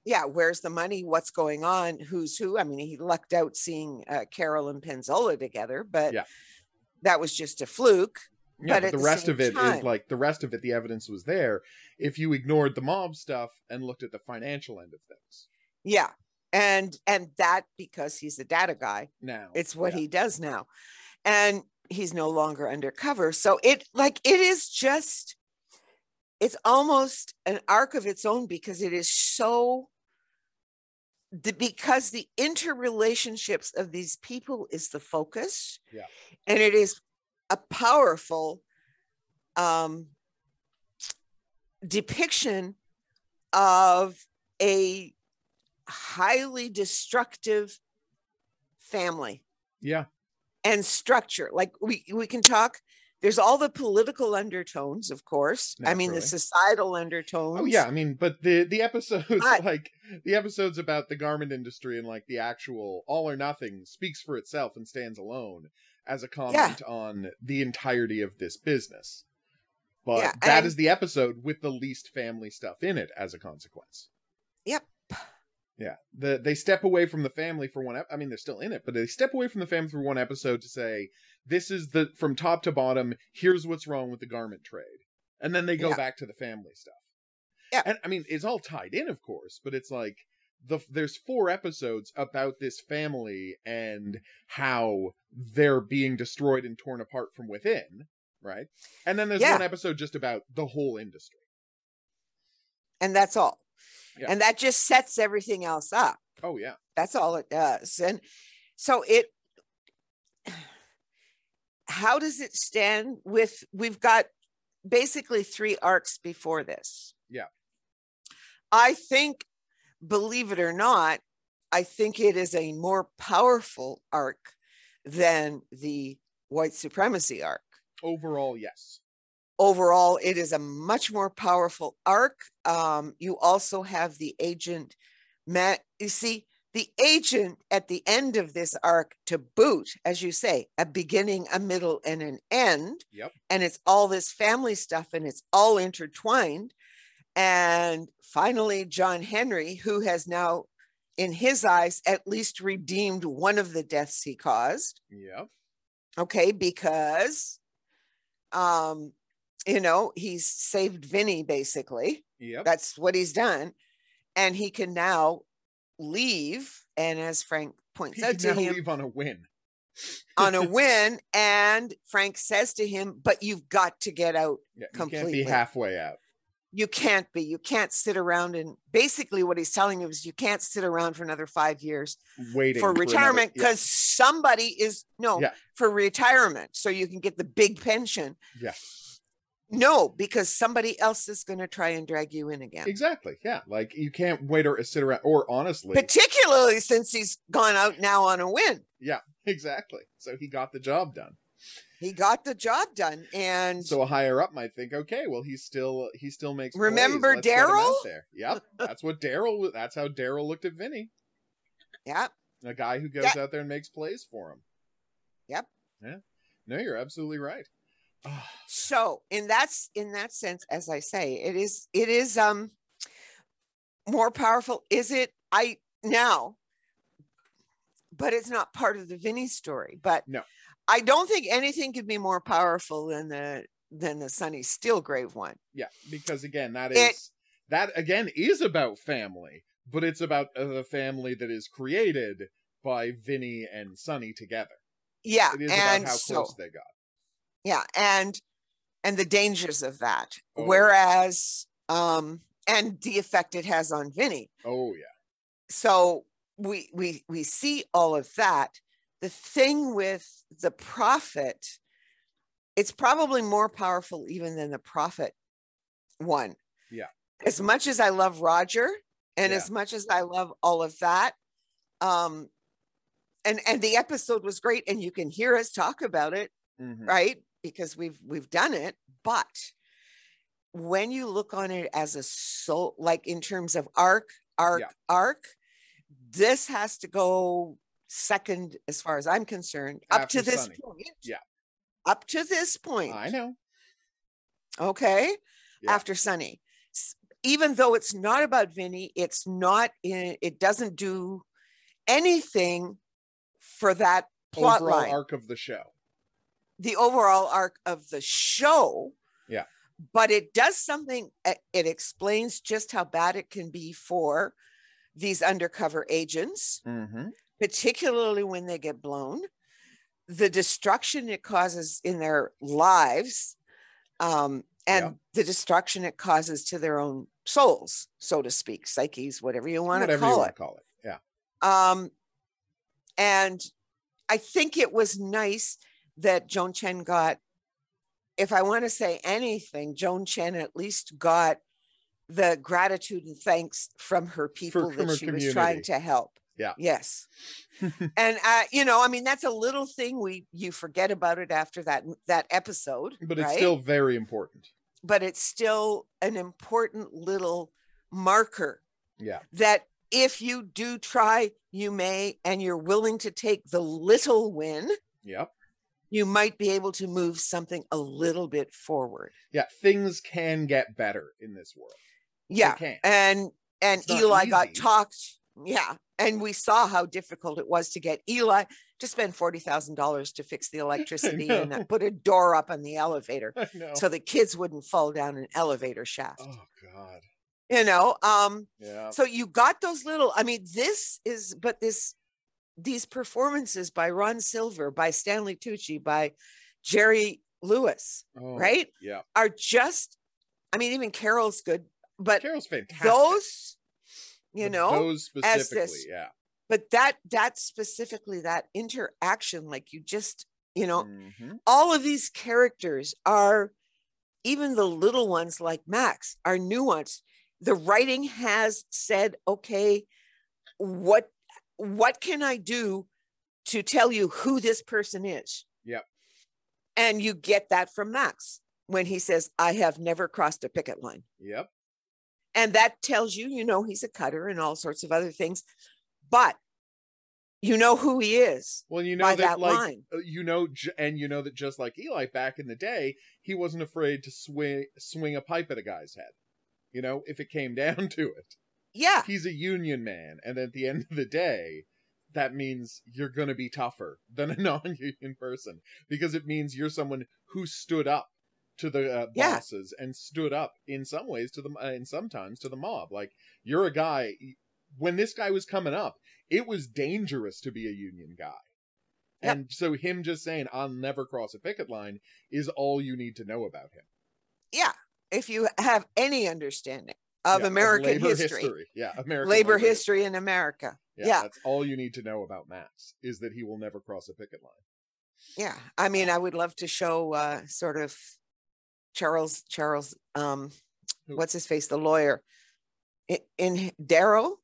yeah where's the money what's going on who's who i mean he lucked out seeing uh, carol and Pinzolo together but Yeah. that was just a fluke Yeah, but but, the the rest of it is time- like the rest of it, the evidence was there. If you ignored the mob stuff and looked at the financial end of things. yeah and and that because he's a data guy Now it's what yeah. he does now and he's no longer undercover so it like it is just it's almost an arc of its own because it is so the, because the interrelationships of these people is the focus Yeah. and it is a powerful um depiction of a highly destructive family. Yeah, and structure. Like we we can talk there's all the political undertones of course. I mean the societal undertones. Oh yeah, I mean, but the the episodes (laughs) like the episodes about the garment industry and like the actual all or nothing speaks for itself and stands alone as a comment on the entirety of this business. But Yeah, that is the episode with the least family stuff in it as a consequence. Yep. Yeah, the they step away from the family for one. Ep- I mean, they're still in it, but they step away from the family for one episode to say this is the from top to bottom. Here's what's wrong with the garment trade, and then they go Yeah. back to the family stuff. Yeah. and I mean, it's all tied in, of course, but it's like the there's four episodes about this family and how they're being destroyed and torn apart from within, right? And then there's Yeah. one episode just about the whole industry. and that's all Yeah. and that just sets everything else up Oh yeah, that's all it does and so it (sighs) how does it stand with we've got basically three arcs before this Yeah. i think believe it or not i think it is a more powerful arc than the white supremacy arc overall, yes. overall it is a much more powerful arc um, you also have the agent matt you see the agent at the end of this arc to boot as you say a beginning a middle and an end Yep. and it's all this family stuff and it's all intertwined and finally john henry who has now in his eyes at least redeemed one of the deaths he caused Yep. okay because um you know he's saved vinny basically Yep. that's what he's done and he can now leave and as frank points He out to him leave on a win. on a (laughs) win. And Frank says to him, But you've got to get out. Yeah, you can't Completely. be halfway out. You can't be. You can't sit around. And basically, what he's telling you is you can't sit around for another five years Waiting for retirement yeah, because somebody is no Yeah. for retirement so you can get the big pension. Yeah. No, because somebody else is going to try and drag you in again. exactly. Yeah, like you can't wait or sit around. Or honestly, Particularly since he's gone out now on a win. Yeah, (laughs) exactly. So he got the job done. He got the job done. And So a higher up might think, okay, well, he still he still makes. Remember Let's get him out Daryl? There. Yep, (laughs) that's what Daryl. That's how Daryl looked at Vinny, yeah, a guy who goes out there and makes plays for him. Yep. Yeah. No, you're absolutely right. Ah, so in that's in that sense as i say it is it is um more powerful is it i now but it's not part of the vinny story but No. I don't think anything could be more powerful than the than the Sonny Steelgrave one yeah, because again, that is It- that again is about family, but it's about uh, the family that is created by Vinny and Sonny together. yeah It is and about how so close they got. yeah and and the dangers of that Oh. whereas um and the effect it has on vinny Oh yeah. so we we we see all of that the thing with the Profitt it's probably more powerful even than the Profitt one Yeah. as much as i love roger and Yeah. as much as i love all of that um and and the episode was great and you can hear us talk about it Mhm. right because we've we've done it but when you look on it as a soul like in terms of arc arc Yeah. arc this has to go second as far as i'm concerned up to After this Sonny. point Yeah. up to this point I know. okay Yeah. after Sonny even though it's not about vinny it's not in it doesn't do anything for that plot Overall line arc of the show. the overall arc of the show. Yeah. But it does something, it explains just how bad it can be for these undercover agents, Mm-hmm. Particularly when they get blown, the destruction it causes in their lives, um, and Yeah. the destruction it causes to their own souls, so to speak, psyches, whatever you want to Whatever you call want it. to call it. Yeah. Um, and I think it was nice that Joan Chen got, if I want to say anything, Joan Chen at least got the gratitude and thanks from her people that she was trying to help. Yeah. Yes. (laughs) and uh, you know, I mean, that's a little thing we you forget about it after that that episode. But it's right? still very important. but it's still an important little marker Yeah. that if you do try, you may, and you're willing to take the little win, Yep. you might be able to move something a little bit forward. Yeah. Things can get better in this world. Yeah. And and Eli got talked. Yeah. And we saw how difficult it was to get Eli to spend forty thousand dollars to fix the (laughs) electricity and put a door up on the elevator so the kids wouldn't fall down an elevator shaft. oh God. You know, um, Yeah. so you got those little i mean this is but this these performances by ron silver by stanley tucci by jerry lewis Oh, right Yeah. are just i mean even carol's good but Carol's fantastic. those you But know those as specifically. this- Yeah. but that that specifically that interaction like you just you know Mhm. all of these characters are even the little ones like max are nuanced the writing has said okay what what can i do to tell you who this person is Yep. and you get that from max when he says i have never crossed a picket line Yep. And that tells you you know he's a cutter and all sorts of other things but you know who he is Well, you know by that, that like line uh, you know, and you know that just like Eli back in the day, he wasn't afraid to swing swing a pipe at a guy's head. You know, if it came (laughs) down to it, yeah he's a union man, and at the end of the day, that means you're going to be tougher than a (laughs) non-union person because it means you're someone who stood up to the uh, Yeah. bosses and stood up in some ways to the uh, and sometimes to the mob. Like you're a guy. When this guy was coming up, it was dangerous to be a union guy. Yep. And so him just saying I'll never cross a picket line is all you need to know about him. Yeah. If you have any understanding of Yeah, American labor history, Yeah, American labor history in America. Yeah, yeah. that's all you need to know about Max is that he will never cross a picket line. Yeah. I mean, I would love to show uh, sort of Charles, Charles, um, what's his face, the lawyer in, in Darrow.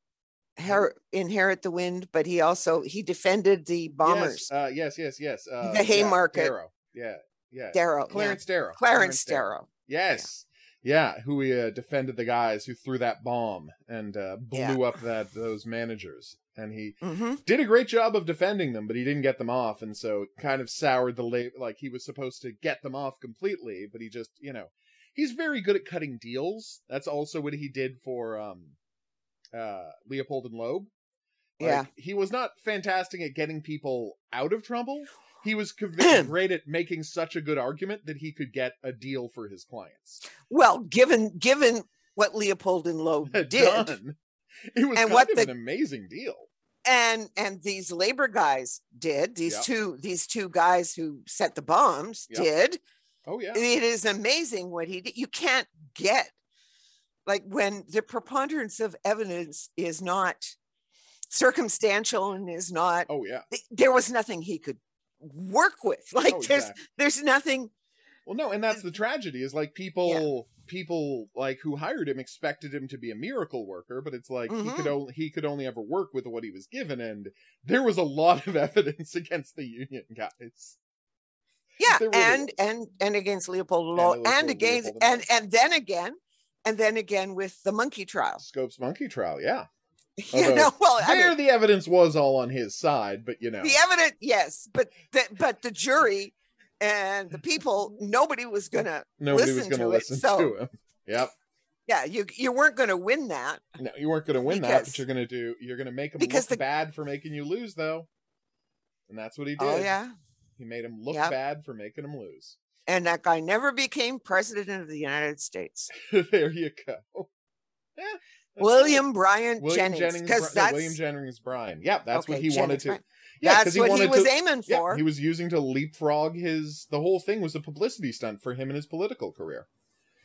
Her, inherit the wind, but he also he defended the bombers. Yes, uh, yes, yes, yes. Uh, The Haymarket. Yeah, Darrow. Yeah, yeah. Darrow, yeah. Clarence Darrow. Clarence Darrow. Yes. Yeah, who he uh, defended the guys who threw that bomb and uh, blew Yeah. up that those managers, and he hmm did a great job of defending them, but he didn't get them off, and so it kind of soured the like he was supposed to get them off completely, but he just you know he's very good at cutting deals. That's also what he did for um uh Leopold and Loeb. Like, Yeah. he was not fantastic at getting people out of trouble. He was conv- (clears throat) great at making such a good argument that he could get a deal for his clients. Well, given given what Leopold and Loeb (laughs) did. It was And kind what of the- an amazing deal. And and these labor guys did these Yep. two these two guys who set the bombs Yep. did Oh yeah. it is amazing what he did you can't get like when the preponderance of evidence is not circumstantial and is not Oh yeah. there was nothing he could work with (laughs) like Oh, there's exactly. there's nothing Well, no, and that's mm. the tragedy is like people, people like who hired him expected him to be a miracle worker, but it's like he Mhm. could only he could only ever work with what he was given, and there was a lot of (laughs) evidence against the union guys. yeah really and was. and and against leopold And law Leopold- and against Leopold and and then again and then again with the monkey trial Scopes monkey trial, yeah. (laughs) you know well I there, mean, the evidence was all on his side, but you know, the evidence yes but the, but the jury and the people mm-hmm. nobody was gonna nobody was listen going to to it, listen so- to him. Yep. yeah you you weren't gonna win that No, you weren't going to win that, but you're going to do. You're going to make him Because look the- bad for making you lose, though. And that's what he oh, did. oh yeah He made him look Yep. bad for making him lose. and that guy never became president of the united states (laughs) there you go. Yeah, william bryant it. William jennings Jennings, because Bry- no, that's William Jennings Bryan. Yeah, that's what okay, he wanted to. Bryan. Yeah, that's what he was to- aiming Yeah, for he was using to leapfrog his. The whole thing was a publicity stunt for him and his political career.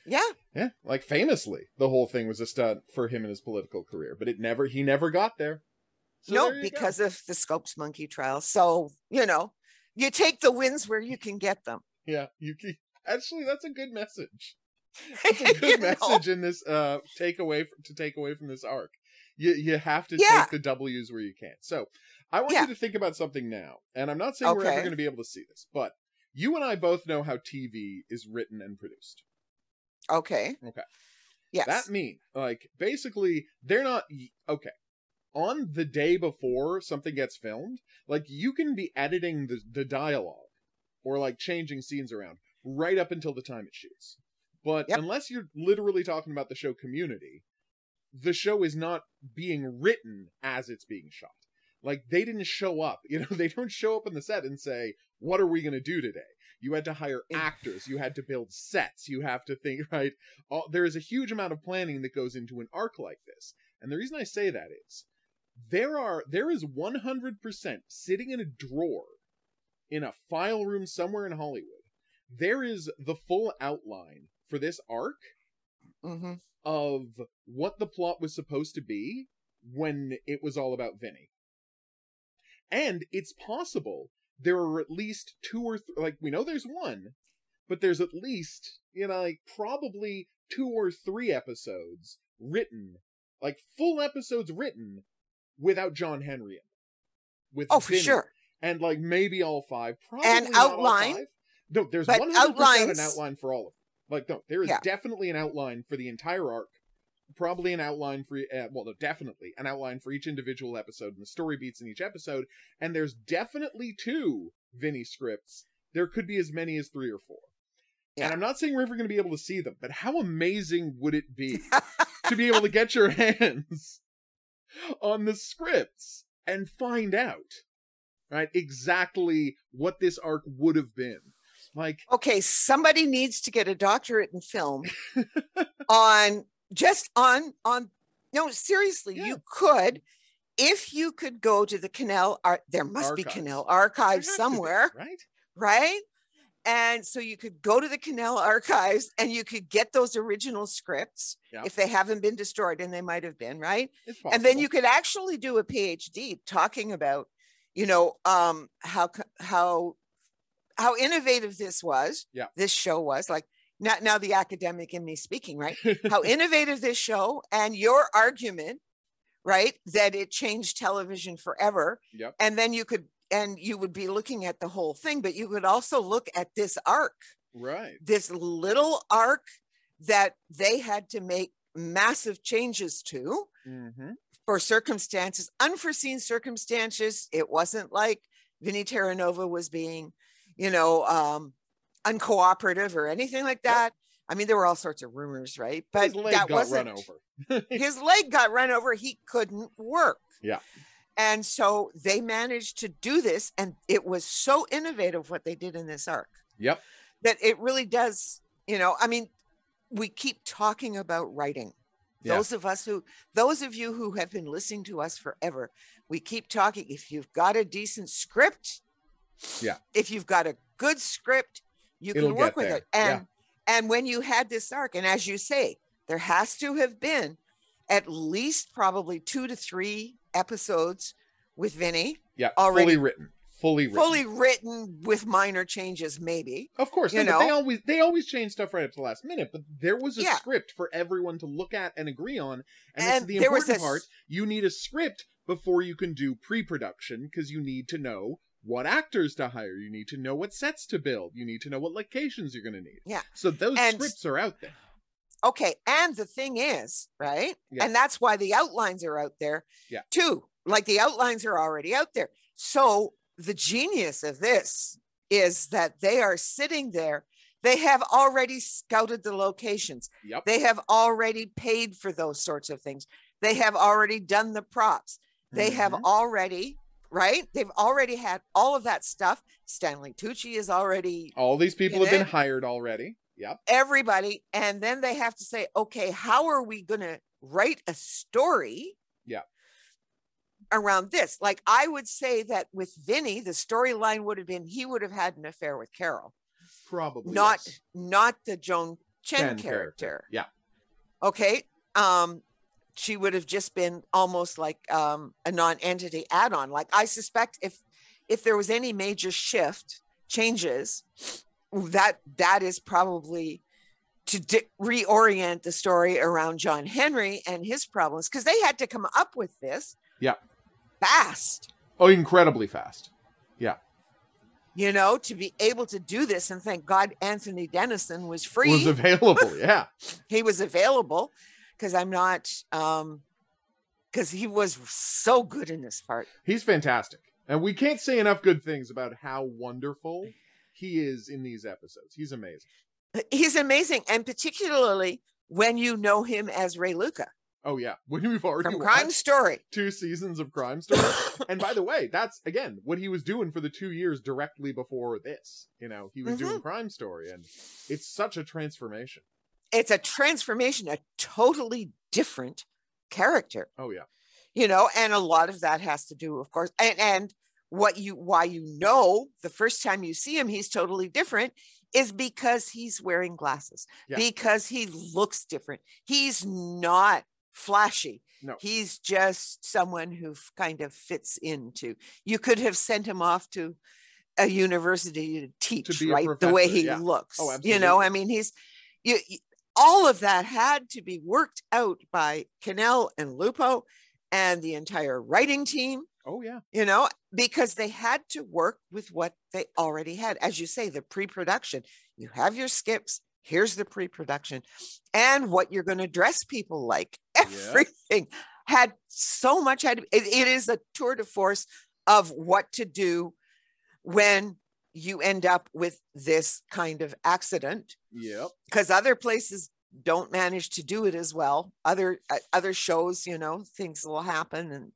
yeah Yeah, like famously, the whole thing was a stunt for him and his political career, but it never. He never got there. So no there you go. because of the scopes monkey trial so you know you take the wins where you can get them yeah, you can, actually that's a good message. That's a (laughs) good know? message in this uh take away from, to take away from this arc. You you have to Yeah. take the W's where you can. So I want Yeah. you to think about something now, and I'm not saying we're ever going to be able to see this, but you and I both know how TV is written and produced. okay Okay. yes That mean like basically they're not okay. On the day before something gets filmed, like you can be editing the, the dialogue or like changing scenes around right up until the time it shoots. But Yep. unless you're literally talking about the show community, the show is not being written as it's being shot. Like they didn't show up, (laughs) you know, they don't show up on the set and say, "What are we going to do today?" You had to hire actors, you had to build sets, you have to think, (laughs) right? All, there is a huge amount of planning that goes into an arc like this. And the reason I say that is there are there is 100% sitting in a drawer in a file room somewhere in Hollywood. There is the full outline for this arc hmm of what the plot was supposed to be when it was all about Vinny. And it's possible there are at least two or th- like we know there's one, but there's at least you know like probably two or three episodes written, like full episodes written without John Henry. With oh for sure and like maybe all five, probably And outline, five. No, there's one hundred percent an outline for all of them. Like no, there is Yeah. definitely an outline for the entire arc. Probably an outline for uh, well, no, definitely an outline for each individual episode and the story beats in each episode. And there's definitely two Vinny scripts. There could be as many as three or four. Yeah. And I'm not saying we're ever going to be able to see them, but how amazing would it be (laughs) to be able to get your (laughs) hands on the scripts and find out, right, exactly what this arc would have been. Like, okay somebody needs to get a doctorate in film (laughs) on just on on no seriously Yeah. you could if you could go to the Cannell ar- there must be Cannell archives to be, somewhere right? right and so you could go to the Cannell archives and you could get those original scripts Yeah. if they haven't been destroyed and they might have been right and then you could actually do a phd talking about you know um how how how innovative this was Yeah. this show was like now, now the academic in me speaking right how (laughs) innovative this show and your argument right that it changed television forever Yep. and then you could and you would be looking at the whole thing but you could also look at this arc right. this little arc that they had to make massive changes to Mm-hmm. for circumstances, unforeseen circumstances. It wasn't like Vinny Terranova was being, you know, um, uncooperative or anything like that. I mean, there were all sorts of rumors, right? But His leg that got wasn't run over. (laughs) (laughs) his leg got run over. He couldn't work. Yeah. And so they managed to do this, and it was so innovative what they did in this arc Yep. that it really does, you know, I mean, we keep talking about writing. Yeah. Those of us who, those of you who have been listening to us forever, we keep talking. If you've got a decent script, Yeah. if you've got a good script, you can It'll work with there. it. And Yeah. and when you had this arc, and as you say, there has to have been at least probably two to three episodes with Vinny, Yeah. Already- fully written. Fully written. fully written with minor changes, maybe. Of course, you no, but they always they always change stuff right up to the last minute. But there was a Yeah. script for everyone to look at and agree on, and, this And is the important part. You need a script before you can do pre-production because you need to know what actors to hire. You need to know what sets to build. You need to know what locations you're going to need. Yeah. So those And- scripts are out there. Okay. And the thing is, right? Yeah. And that's why the outlines are out there Yeah. too. Like the outlines are already out there. So the genius of this is that they are sitting there. They have already scouted the locations. Yep. They have already paid for those sorts of things. They have already done the props. They have Mhm. already, right? They've already had all of that stuff. Stanley Tucci is already all these people have been hired already. Yep. everybody and then they have to say okay how are we going to write a story Yeah. around this like i would say that with vinny the storyline would have been he would have had an affair with carol Probably not yes. not the joan chen, Chen character. Yeah. okay um she would have just been almost like um a non-entity add-on like i suspect if if there was any major shift changes that that is probably to di- reorient the story around john henry and his problems because they had to come up with this Yeah. fast Oh, incredibly fast. Yeah. You know to be able to do this and thank god anthony denison was free Was available. yeah. (laughs) he was available because I'm not um because he was so good in this part. He's fantastic. And we can't say enough good things about how wonderful he is in these episodes. He's amazing. He's amazing, and particularly when you know him as Ray Luca Oh yeah. When we've already from Crime Story. two seasons of Crime Story. and by the way, that's again what he was doing for the two years directly before this. You know, he was Mm-hmm. doing Crime Story, and it's such a transformation. It's a transformation, a totally different character, Oh yeah. you know, and a lot of that has to do, of course, and and what you why you know the first time you see him he's totally different is because he's wearing glasses Yeah. because he looks different he's not flashy No. he's just someone who kind of fits into you could have sent him off to a university to teach a right the way he yeah. looks Oh, you know i mean he's you- all of that had to be worked out by Cannell and lupo and the entire writing team Oh yeah. you know, because they had to work with what they already had. As you say, the pre production, you have your skips, here's the pre production, and what you're going to dress people like. (laughs) Everything had so much, had it, it is a tour de force of what to do when you end up with this kind of accident Yeah. because other places don't manage to do it as well other uh, other shows you know things will happen and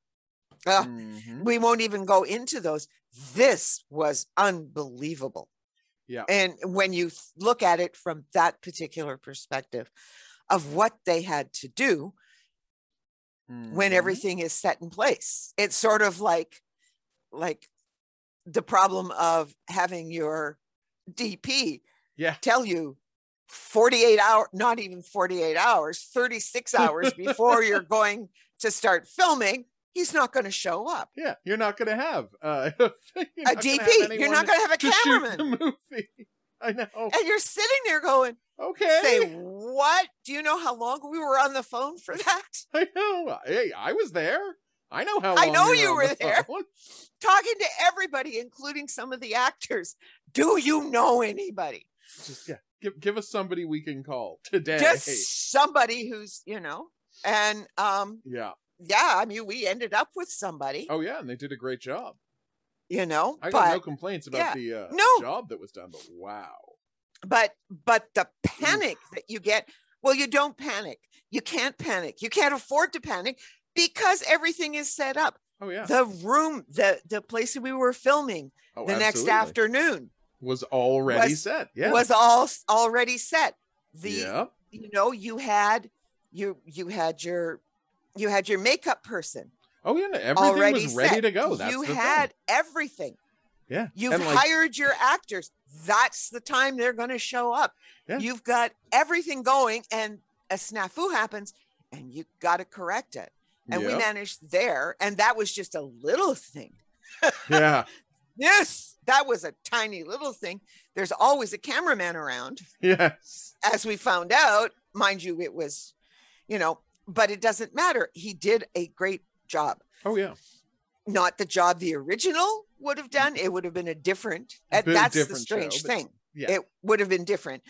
uh, Mhm. we won't even go into those this was unbelievable Yeah. and when you look at it from that particular perspective of what they had to do when Mhm. everything is set in place. It's sort of like like the problem of having your DP Yeah. tell you 48 hour not even 48 hours 36 (laughs) hours before you're going to start filming he's not going to show up Yeah, you're not going to have uh, a dp have you're not going to have a to shoot cameraman the movie. (laughs) I know. and you're sitting there going Okay. say what do you know how long we were on the phone for that (laughs) I know. Hey, I was there. I know how. I know you were the there. phone. (laughs) talking to everybody including some of the actors do you know anybody Just yeah, give give us somebody we can call today. just somebody who's you know and um Yeah. yeah i mean we ended up with somebody Oh yeah, and they did a great job. you know I but got no complaints about yeah. the uh, No. job that was done, but wow. but but the panic that you get well you don't panic you can't panic you can't afford to panic because everything is set up Oh yeah. the room the the place that we were filming oh, the next afternoon was already was- set. Yeah. was all already set the yeah. you know you had you you had your you had your makeup person Oh yeah. Everything already was ready set. to go. That's you had thing. everything Yeah. You've like, hired your actors. That's the time they're going to show up. Yeah. You've got everything going, and a snafu happens, and you got to correct it. And we managed there, and that was just a little thing. yeah. (laughs) Yes, that was a tiny little thing. There's always a cameraman around, Yes. as we found out. Mind you, it was, you know, but it doesn't matter. He did a great job. Oh yeah. Not the job the original would have done. It would have been a different. Been that's the different show, strange but- thing. Yeah. it would have been different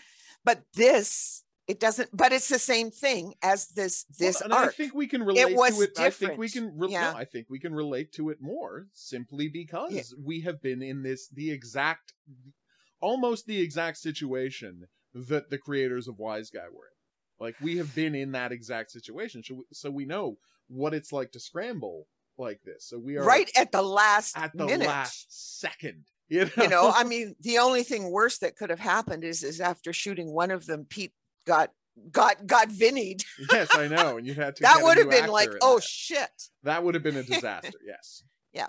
but this it doesn't but it's the same thing as this this well, and I think we can relate was to it. I think we different. can. Re- Yeah. no, I think we can relate to it more simply because we have been in this the exact, almost the exact situation that the creators of Wiseguy were in. Like we have been in that exact situation, so we, so we know what it's like to scramble like this. So we are right at the last at the minute last second. (laughs) You know, you know i mean the only thing worse that could have happened is is after shooting one of them pete got got got vinnied (laughs) yes, I know, and you had to. that would have been like oh that. shit That would have been a (laughs) disaster. Yes. Yeah.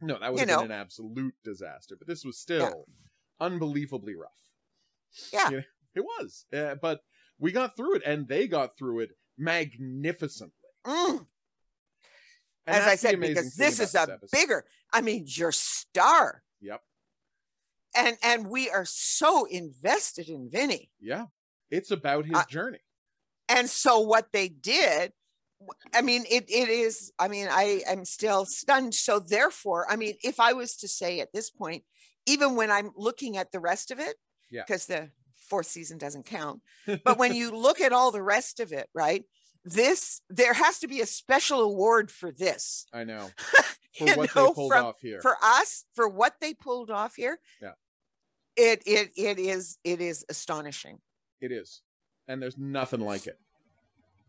No, that would You have know. been an absolute disaster. But this was still unbelievably rough. Yeah. You know, it was. Uh, but we got through it, and they got through it magnificently. Mm. As i said because this is a episode. bigger i mean your star Yep. and and we are so invested in vinny Yeah. It's about his I- journey. and so what they did i mean it, it is i mean i am still stunned so therefore i mean if i was to say at this point even when i'm looking at the rest of it Yeah. because the fourth season doesn't count (laughs) but when you look at all the rest of it right this there has to be a special award for this I know. (laughs) For what know, they pulled from- off here. for us for what they pulled off here Yeah. it it it is it is astonishing It is, and there's nothing like it.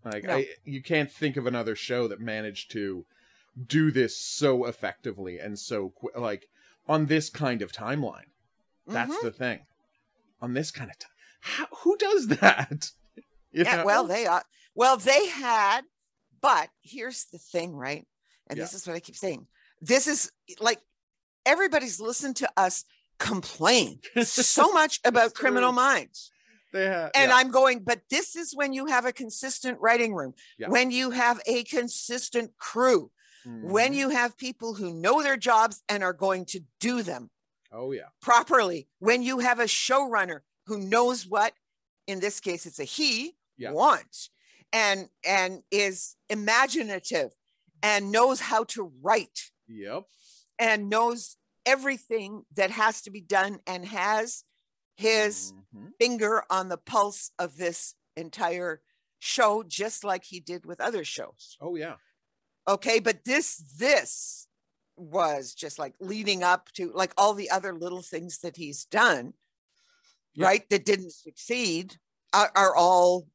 Like No. I, you can't think of another show that managed to do this so effectively and so qu- like on this kind of timeline. That's Mhm. the thing. On this kind of time, How, who does that? (laughs) You yeah know? well they are well they had but here's the thing right and this is what i keep saying this is like everybody's listened to us complain (laughs) so much about criminal minds they have, and yeah, i'm going but this is when you have a consistent writing room Yeah. when you have a consistent crew when mhm. you have people who know their jobs and are going to do them oh yeah, properly when you have a showrunner who knows what in this case it's a he Yeah. wants and and is imaginative and knows how to write yep, and knows everything that has to be done and has his Mhm. finger on the pulse of this entire show just like he did with other shows oh yeah, okay but this this was just like leading up to like all the other little things that he's done Yeah. right that didn't succeed are, are all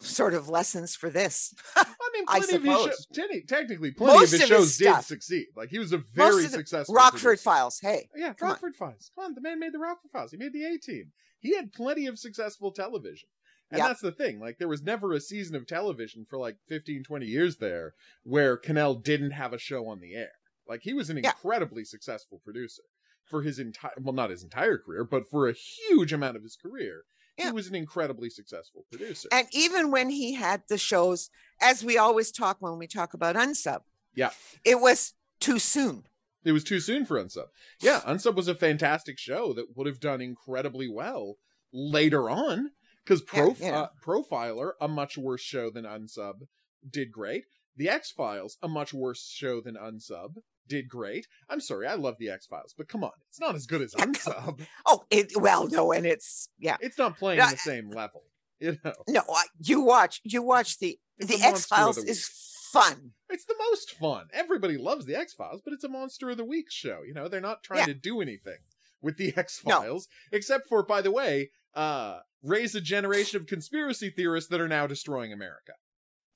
sort of lessons for this (laughs) I mean, I plenty of his shows, technically, plenty Most of his of his shows did stuff. succeed. Like he was a very successful rockford producer. files hey Yeah, Come on. Rockford Files. Come on, the man made the Rockford Files. He made the A Team. He had plenty of successful television. And Yep. that's the thing. Like, there was never a season of television for like 15, 20 years there where Cannell didn't have a show on the air. Like, he was an Yeah. incredibly successful producer for his entire, well, not his entire career, but for a huge amount of his career. He Yeah. was an incredibly successful producer. And even when he had the shows, as we always talk when we talk about Unsub, Yeah. it was too soon. it was too soon for Unsub. Yeah, Unsub was a fantastic show that would have done incredibly well later on because Prof- Yeah, yeah. Uh, Profiler, a much worse show than Unsub, did great. The X Files, a much worse show than Unsub, did great. I'm sorry, I love the X Files, but come on, it's not as good as Unsub. (laughs) Oh, it well, no, and it's yeah. It's not playing on the same level. You know, No, I, you watch, you watch the It's the a monster of X Files is fun. it's the most fun. Everybody loves the X Files, but it's a Monster of the Week show. You know, they're not trying Yeah. to do anything with the X Files, except for, by the way, uh, raise a generation of conspiracy theorists that are now destroying America.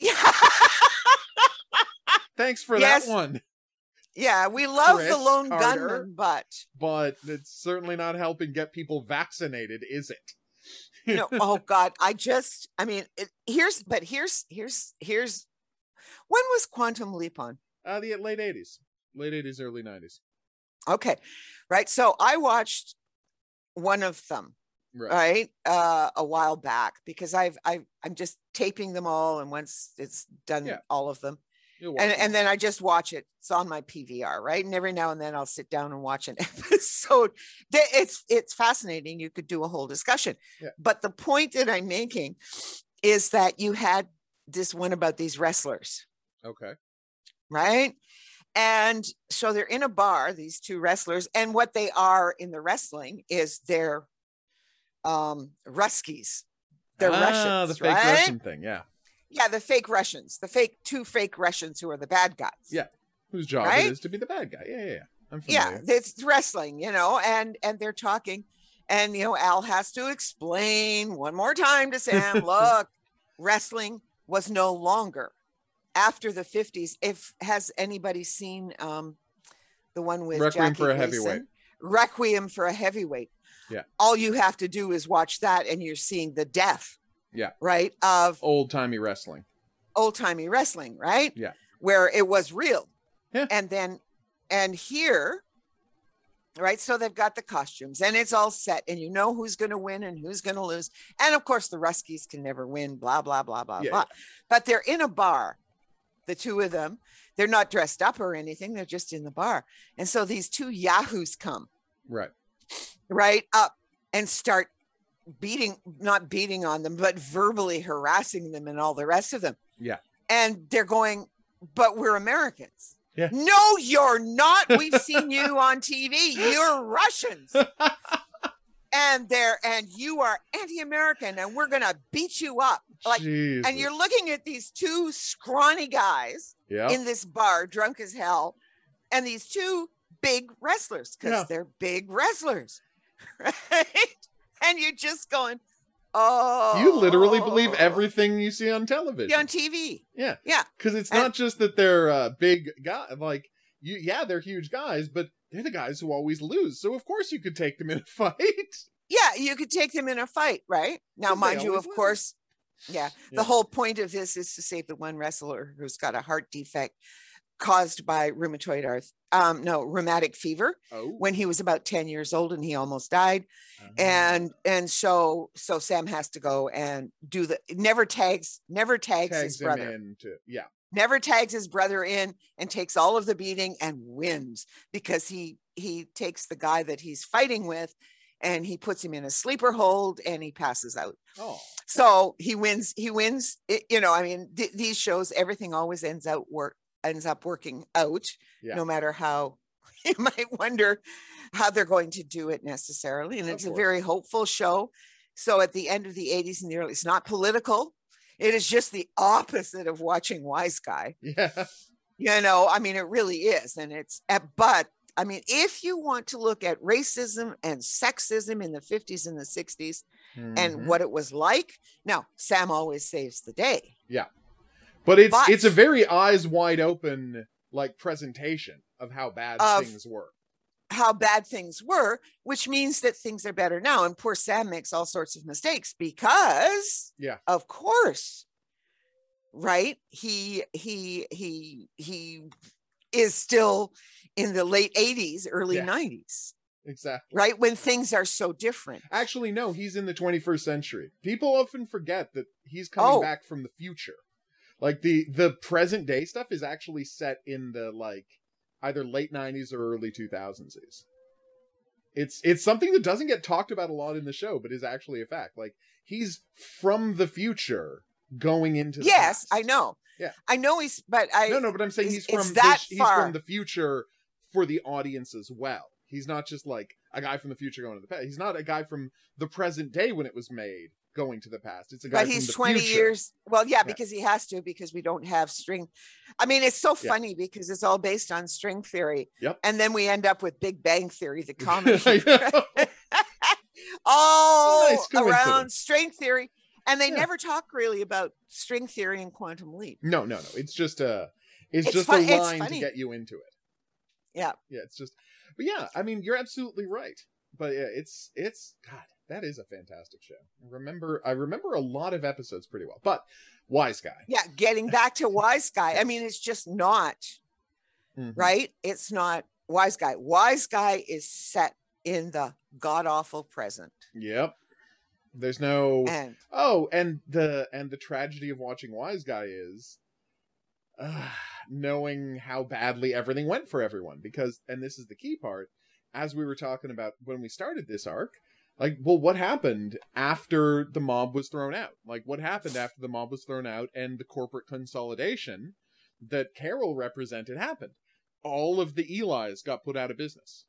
Yeah, (laughs) Thanks for Yes. that one, yeah. We love Chris the lone Carter. gunman, but but it's certainly not helping get people vaccinated, is it? no. Oh (laughs) God, I just, I mean, it, here's, but here's, here's, here's. When was Quantum Leap on? Uh, the late '80s, late '80s, early '90s. Okay, right. So I watched one of them Right. right uh a while back because i've i i'm just taping them all and once it's done Yeah. all of them and and then i just watch it it's on my pvr right and every now and then i'll sit down and watch an (laughs) episode it's it's fascinating you could do a whole discussion Yeah. but the point that i'm making is that you had this one about these wrestlers okay. right? And so they're in a bar, these two wrestlers, and what they are in the wrestling is they're um Ruskies. They're ah, Russians, the fake right? Russian thing. Yeah. Yeah, the fake Russians, the fake two fake Russians who are the bad guys. Yeah. Whose job Right? it is to be the bad guy? Yeah, yeah, yeah. I'm yeah, it's wrestling, you know, and and they're talking, and you know, Al has to explain one more time to Sam, (laughs) look, wrestling was no longer after the 50s. If has anybody seen um the one with Requiem Jackie for a Gleason? Heavyweight. Requiem for a heavyweight. Yeah. All you have to do is watch that and you're seeing the death. Yeah. Right. Of Old timey wrestling. old timey wrestling, right? Yeah. Where it was real. Yeah. And then, and here, right? So they've got the costumes and it's all set, and you know who's going to win and who's going to lose. And of course, the Ruskies can never win, blah, blah, blah, blah, Yeah, blah. But they're in a bar, the two of them. They're not dressed up or anything, they're just in the bar. And so these two Yahoos come Right. right up and start beating not beating on them but verbally harassing them and all the rest of them Yeah. and they're going but we're americans Yeah. no you're not we've seen you (laughs) on tv you're russians and they're and you are anti-american and we're gonna beat you up like Jesus. and you're looking at these two scrawny guys yeah. in this bar, drunk as hell, and these two big wrestlers because Yeah. they're big wrestlers, (laughs) right? And you're just going, oh, you literally believe everything you see on television. on TV. Yeah. Yeah. Because it's And- not just that they're uh, big guys. Like, you, yeah, they're huge guys, but they're the guys who always lose. So, of course, you could take them in a (laughs) fight. Yeah, you could take them in a fight, right? Now, mind you, of lose. course, yeah, Yeah. the whole point of this is to save the one wrestler who's got a heart defect caused by rheumatoid arth um no rheumatic fever Oh. when he was about 10 years old and he almost died Uh-huh. and and so so sam has to go and do the never tags never tags, tags his brother to, yeah. never tags his brother in and takes all of the beating and wins because he he takes the guy that he's fighting with and he puts him in a sleeper hold and he passes out Oh. so he wins he wins it, you know i mean th- these shows everything always ends out work ends up working out Yeah. no matter how (laughs) you might wonder how they're going to do it necessarily. And Of it's a very hopeful show. So at the end of the 80s and the early it's not political. It is just the opposite of watching Wiseguy. (laughs) Yeah. you know i mean it really is. And it's uh, but i mean if you want to look at racism and sexism in the 50s and the 60s Mhm. and what it was like now sam always saves the day But it's But- it's a very eyes wide open like presentation of how bad Of- things were. how bad things were, which means that things are better now. And poor Sam makes all sorts of mistakes because, Yeah. of course, right? He he he he is still in the late 80s, early Yeah. 90s, exactly. right? When things are so different. Actually, no, he's in the 21st century. People often forget that he's coming Oh. back from the future. Like the the present day stuff is actually set in the like either late 90s or early 2000s. It's it's something that doesn't get talked about a lot in the show, but is actually a fact. Like he's from the future going into the Yes, past. I know. Yeah. I know he's, but I, no, no, but I'm saying he's from that he's far. from the future for the audience as well. He's not just like a guy from the future going to the past. He's not a guy from the present day when it was made going to the past. It's a guy but he's 20 future. years well yeah Yeah. because he has to because we don't have string i mean it's so Yeah. funny because it's all based on string theory Yep. and then we end up with big bang theory the (laughs) comedy (laughs) all Nice around string theory and they Yeah. never talk really about string theory and quantum leap No, no, no. It's just a it's, It's just fun- a line to get you into it. yeah Yeah, it's just But yeah, I mean, you're absolutely right. But yeah, it's it's god, that is a fantastic show. I remember I remember a lot of episodes pretty well. But Wise Guy. yeah getting back to wise guy i mean it's just not Mhm. right it's not wise guy wise guy is set in the god awful present Yep. There's no and Oh, and the and the tragedy of watching Wise Guy is uh, knowing how badly everything went for everyone because and this is the key part as we were talking about when we started this arc like well what happened after the mob was thrown out like what happened after the mob was thrown out and the corporate consolidation that Carol represented happened all of the Eli's got put out of business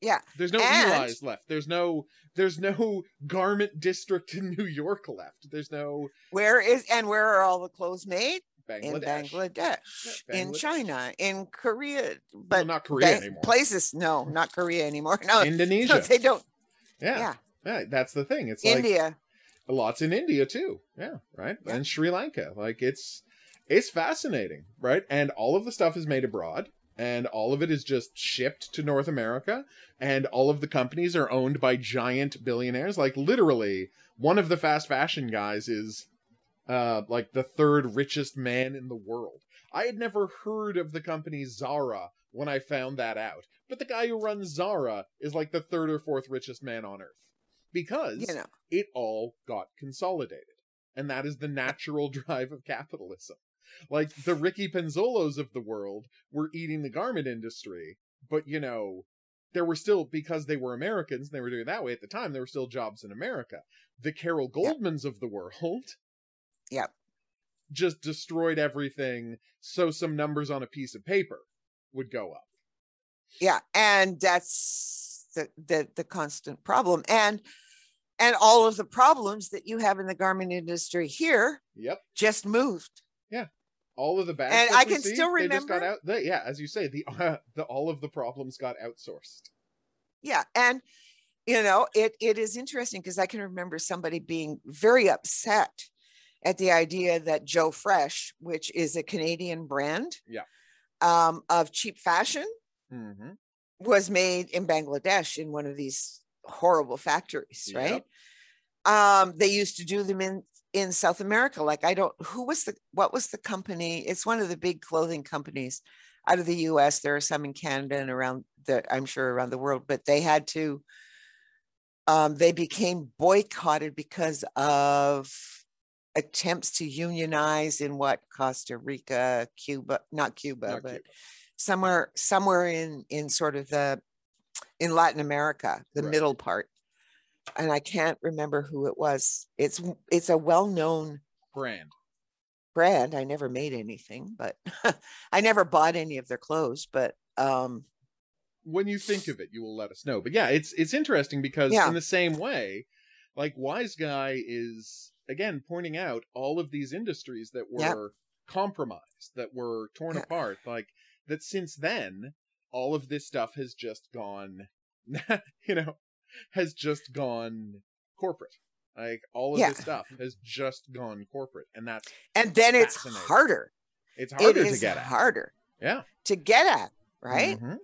yeah there's no And- Eli's left. There's no there's no garment district in New York left. There's no Where is and where are all the clothes made? In Bangladesh. Bangladesh, in China, in Korea, Well, but not Korea Bang- anymore. places. No, not Korea anymore. (laughs) No, Indonesia. no, they don't. Yeah. Yeah, yeah. That's the thing. It's like India. lots in India too. Yeah, right. Yeah. And Sri Lanka. Like it's it's fascinating, right? And all of the stuff is made abroad and all of it is just shipped to North America and all of the companies are owned by giant billionaires. Like literally one of the fast fashion guys is uh like the third richest man in the world. I had never heard of the company Zara when I found that out. But the guy who runs Zara is like the third or fourth richest man on earth. Because You know, it all got consolidated. And that is the natural (laughs) drive of capitalism. Like the Ricky Pinzolos of the world were eating the garment industry, but you know, there were still, because they were Americans, and they were doing it that way at the time, there were still jobs in America. The Carol Goldmans of the world Yep. just destroyed everything so some numbers on a piece of paper would go up. yeah, and that's the the the constant problem, and and all of the problems that you have in the garment industry here Yep. just moved. Yeah. All of the bad And I can see, still they just got remember- out. They, yeah, as you say, the (laughs) the all of the problems got outsourced. Yeah, and you know it it is interesting because I can remember somebody being very upset at the idea that Joe Fresh, which is a Canadian brand, Yeah. Um, of cheap fashion, Mm-hmm. was made in Bangladesh in one of these horrible factories, Yep. right? Um, they used to do them in in South America. Like I don't who was the what was the company? It's one of the big clothing companies out of the US. There are some in Canada and around the I'm sure around the world, but they had to um they became boycotted because of attempts to unionize in what Costa Rica, Cuba, not Cuba, Not but Cuba. somewhere somewhere in in sort of the in Latin America, the Right. middle part. And I can't remember who it was. It's it's a well-known brand. brand. I never made anything, but (laughs) I never bought any of their clothes, but um When you think of it, you will let us know. But yeah, it's it's interesting because Yeah. in the same way, like Wise Guy is again pointing out all of these industries that were Yep. compromised, that were torn Yeah. apart, like that since then, all of this stuff has just gone (laughs) you know, has just gone corporate. Like all of Yeah. this stuff has just gone corporate. And that's and then it's harder. it's It harder is to get at. harder Yeah. to get at, right? Mhm.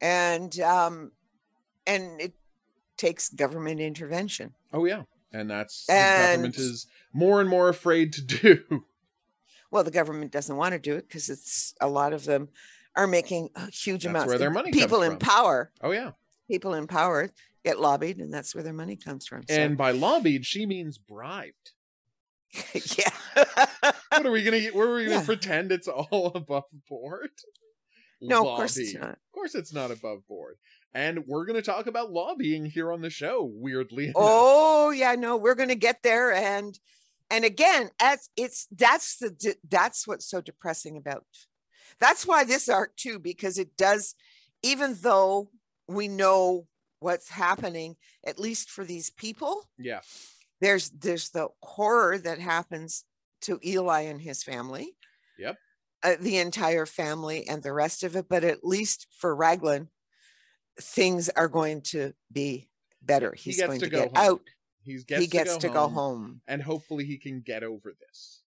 and um, and it takes government intervention. Oh yeah, and that's And- the government is more and more afraid to do. (laughs) Well, the government doesn't want to do it because it's a lot of them are making huge That's amounts. where their The money comes people in power, Oh yeah, people in power get lobbied, and that's where their money comes from. So, and by lobbied she means bribed. (laughs) yeah, What are we gonna? Where are we gonna Yeah. pretend it's all (laughs) above board? no, of course it's not. Of course, it's not above board. And we're going to talk about lobbying here on the show. Weirdly, enough. Oh yeah, no, we're gonna get there, and and again, as it's that's the that's what's so depressing about. That's why this arc too, because it does, even though we know what's happening, at least for these people, yeah, there's there's the horror that happens to Eli and his family. Yep. Uh, the entire family and the rest of it, but at least for Raglan, things are going to be better. He He's gets going to to, go get home. out. he's gets he gets to, go, home, home. and hopefully he can get over this.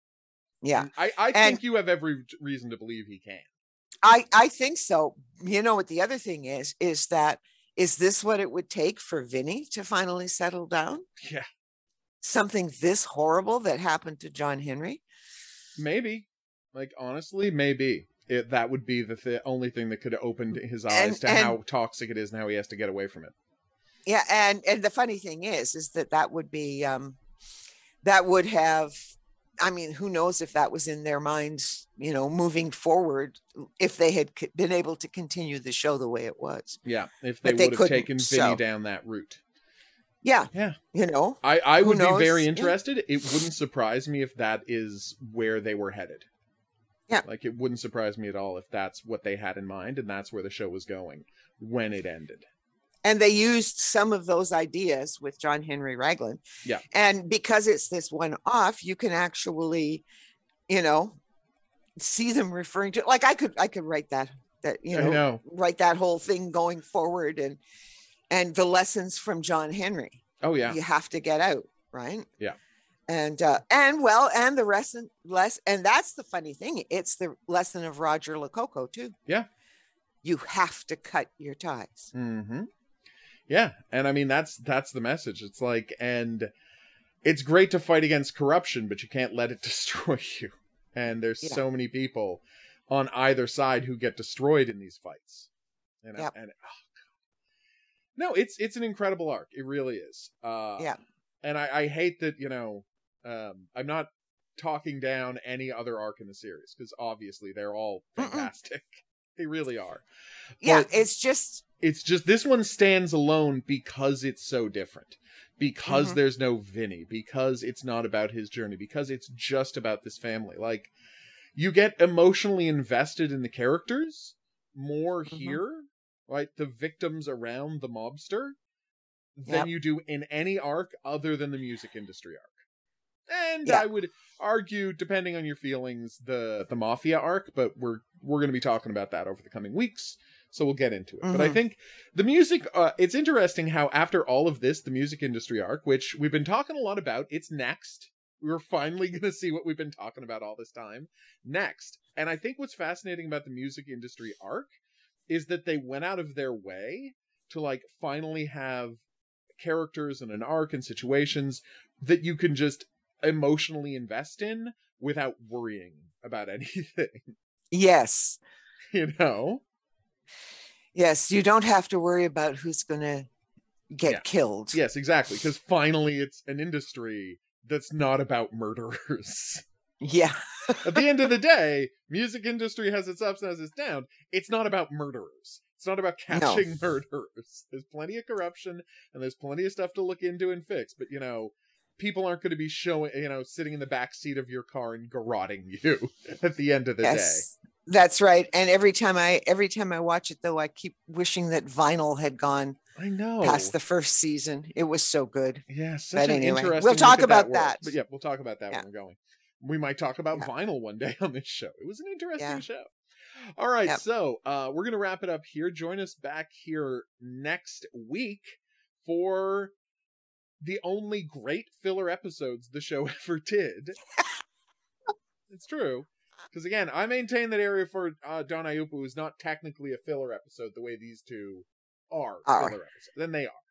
Yeah, And I, I And- think you have every reason to believe he can. I I think so. You know what the other thing is is that is this what it would take for Vinny to finally settle down? Yeah, Something this horrible that happened to John Henry? maybe. Like honestly, maybe it, that would be the th- only thing that could have opened his eyes And- to and- how toxic it is and how he has to get away from it. Yeah, and and the funny thing is, is that that would be, um, that would have, I mean, who knows if that was in their minds, you know, moving forward, if they had c- been able to continue the show the way it was. Yeah, if they they would have taken Vinny so- down that route. Yeah, Yeah. you know, I, I would be knows? very Yeah. interested. It wouldn't surprise me if that is where they were headed. Yeah. Like it wouldn't surprise me at all if that's what they had in mind and that's where the show was going when it ended. and they used some of those ideas with John Henry Raglan. Yeah. and because it's this one off, you can actually, you know, see them referring to like I could I could write that that you know know. write that whole thing going forward and and the lessons from John Henry. Oh yeah. You have to get out, right? Yeah. And uh and well, and the lesson less and that's the funny thing. It's the lesson of Roger Lococo too. Yeah. You have to cut your ties. Mm-hmm. Yeah, and I mean that's that's the message. It's like, and it's great to fight against corruption, but you can't let it (laughs) destroy you. And there's Yeah. so many people on either side who get destroyed in these fights. And, Yep. and oh, God. no, it's it's an incredible arc. It really is. Uh, Yeah. And I, I hate that you know um, I'm not talking down any other arc in the series because obviously they're all Mm-mm. fantastic. (laughs) they really are Yeah, But- it's just it's just this one stands alone because it's so different because Mhm. there's no vinny because it's not about his journey because it's just about this family like you get emotionally invested in the characters more Mhm. here right the victims around the mobster than Yep. you do in any arc other than the music industry arc and Yeah. i would argue depending on your feelings the the mafia arc but we're we're going to be talking about that over the coming weeks so we'll get into it but i Mhm. think the music uh, it's interesting how after all of this the music industry arc which we've been talking a lot about it's next we're finally (laughs) going to see what we've been talking about all this time next and i think what's fascinating about the music industry arc is that they went out of their way to like finally have characters and an arc and situations that you can just emotionally invest in without worrying about (laughs) anything yes. you know Yes, you don't have to worry about who's going to get Yeah. killed. yes exactly because finally it's an industry that's not about murderers Yeah. at the end of the day music industry has its ups and has its downs it's not about murderers it's not about No. catching (laughs) murderers there's plenty of corruption and there's plenty of stuff to look into and fix but you know people aren't going to be showing you know sitting in the back seat of your car and garroting (laughs) you at the end of the day yes. That's right. And every time I every time I watch it though, I keep wishing that vinyl had gone i know past the first season. It was so good. Yeah, such But an anyway, interesting. we'll talk about world. that. But yeah, we'll talk about that Yeah. when we're going. We might talk about Yeah. vinyl one day (laughs) on this show. It was an interesting Yeah. show. All right, Yep. so uh, we're gonna wrap it up here. Join us back here next week for the only great filler episodes the show (laughs) ever did. it's true Because again, I maintain that Aria for uh, Don Aiuppo is not technically a filler episode the way these two are, Are. filler episodes. Then they are,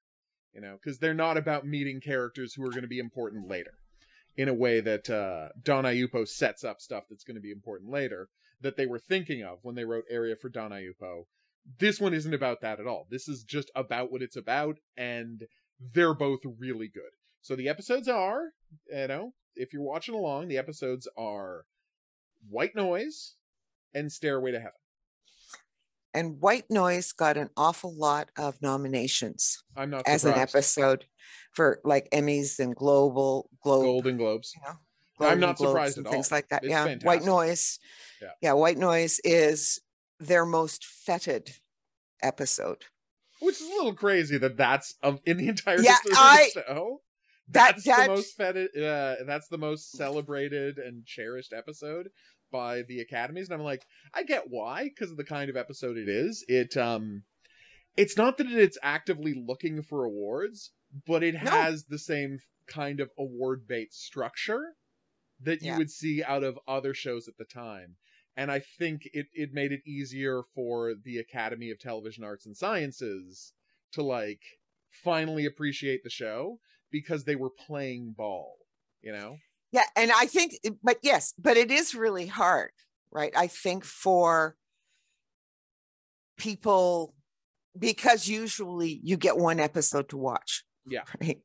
you know, because they're not about meeting characters who are going to be important later, in a way that uh, Don Aiuppo sets up stuff that's going to be important later that they were thinking of when they wrote Aria for Don Aiuppo. This one isn't about that at all. This is just about what it's about, and they're both really good. So the episodes are, you know, if you're watching along, the episodes are White Noise and Stairway to Heaven. And White Noise got an awful lot of nominations I'm not as an episode for like Emmys and Global Globe. Golden Globes. you know, I'm not Globes surprised at things like that. It's yeah, fantastic. White Noise. Yeah. White Noise is their most feted episode. Which is a little crazy that that's um, in the entire Yeah, history I- of the show. That- That's that- the most feted, uh, that's the most celebrated and cherished episode by the academies, and I'm like, I get why, because of the kind of episode it is. It um, it's not that it's actively looking for awards, but it No. has the same kind of award bait structure that you Yeah. would see out of other shows at the time. And I think it, it made it easier for the Academy of Television Arts and Sciences to like finally appreciate the show because they were playing ball, you know? Yeah, and I think, but yes, but it is really hard, right? I think for people because usually you get one episode to watch. Yeah. Right.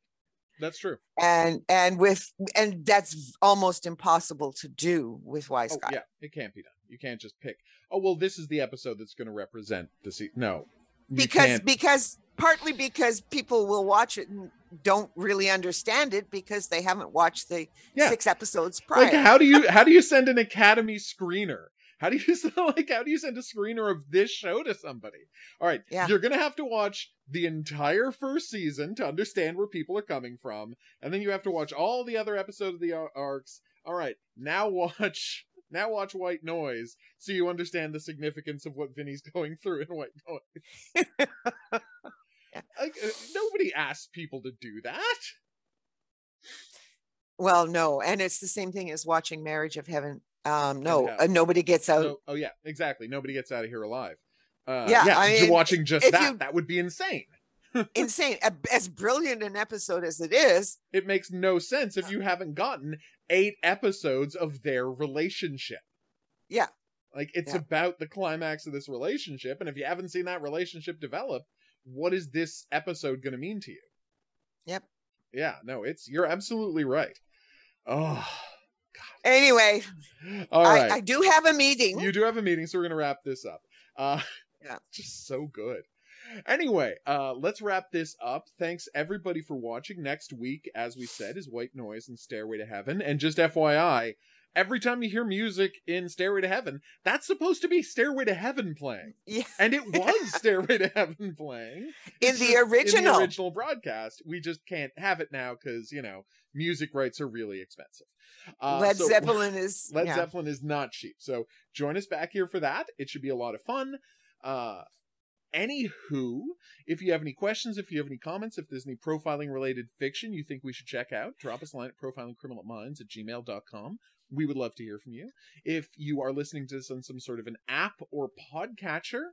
That's true. And and with and that's almost impossible to do with Wise Oh, Guy. yeah, it can't be done. You can't just pick. Oh well, this is the episode that's going to represent the se- no. because can't- because partly because people will watch it and don't really understand it because they haven't watched the Yeah. six episodes prior. like how do you (laughs) how do you send an Academy screener? How do you (laughs) like how do you send a screener of this show to somebody? All right, Yeah. you're gonna have to watch the entire first season to understand where people are coming from, and then you have to watch all the other episodes of the ar- arcs. All right, now watch (laughs) now watch White Noise so you understand the significance of what Vinny's (laughs) going through in White Noise. like uh, nobody asks people to do that. well, no, and it's the same thing as watching Marriage of Heaven. Um, no, Hell. uh, nobody gets out. Oh yeah, exactly. Nobody gets out of here alive. Uh, Yeah, yeah. I mean, watching just that you- that would be insane. (laughs) Insane. As brilliant an episode as it is, It makes no sense if you haven't gotten eight episodes of their relationship. Yeah. Like it's Yeah. about the climax of this relationship, and if you haven't seen that relationship develop, what is this episode going to mean to you? Yep. Yeah. No, it's you're absolutely right. Oh. God. Anyway, All right. I, I do have a meeting. You do have a meeting, so we're gonna wrap this up. Uh Yeah. just so good. Anyway, uh let's wrap this up. Thanks everybody for watching. Next week, as we said, is White Noise and Stairway to Heaven. And just FYI, every time you hear music in Stairway to Heaven, that's supposed to be Stairway to Heaven playing. (laughs) Yeah. And it was (laughs) Stairway to Heaven playing. in the just in original. the original broadcast. We just can't have it now because, you know, music rights are really expensive. Uh, Led so- Zeppelin is (laughs) Led yeah. Zeppelin is not cheap. So join us back here for that. It should be a lot of fun. Uh anywho, if you have any questions, if you have any comments, if there's any profiling related fiction you think we should check out, drop us a line at profilingcriminalminds at gmail.com. We would love to hear from you. If you are listening to this on some sort of an app or podcatcher,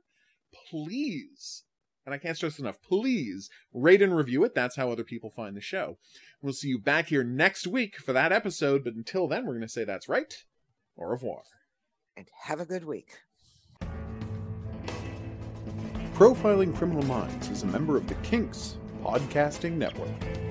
please, and I can't stress enough, please rate and review it. That's how other people find the show. We'll see you back here next week for that episode, but until then, we're going to say that's right. Au revoir. And have a good week. Profiling Criminal Minds is a member of the Kinks Podcasting Network.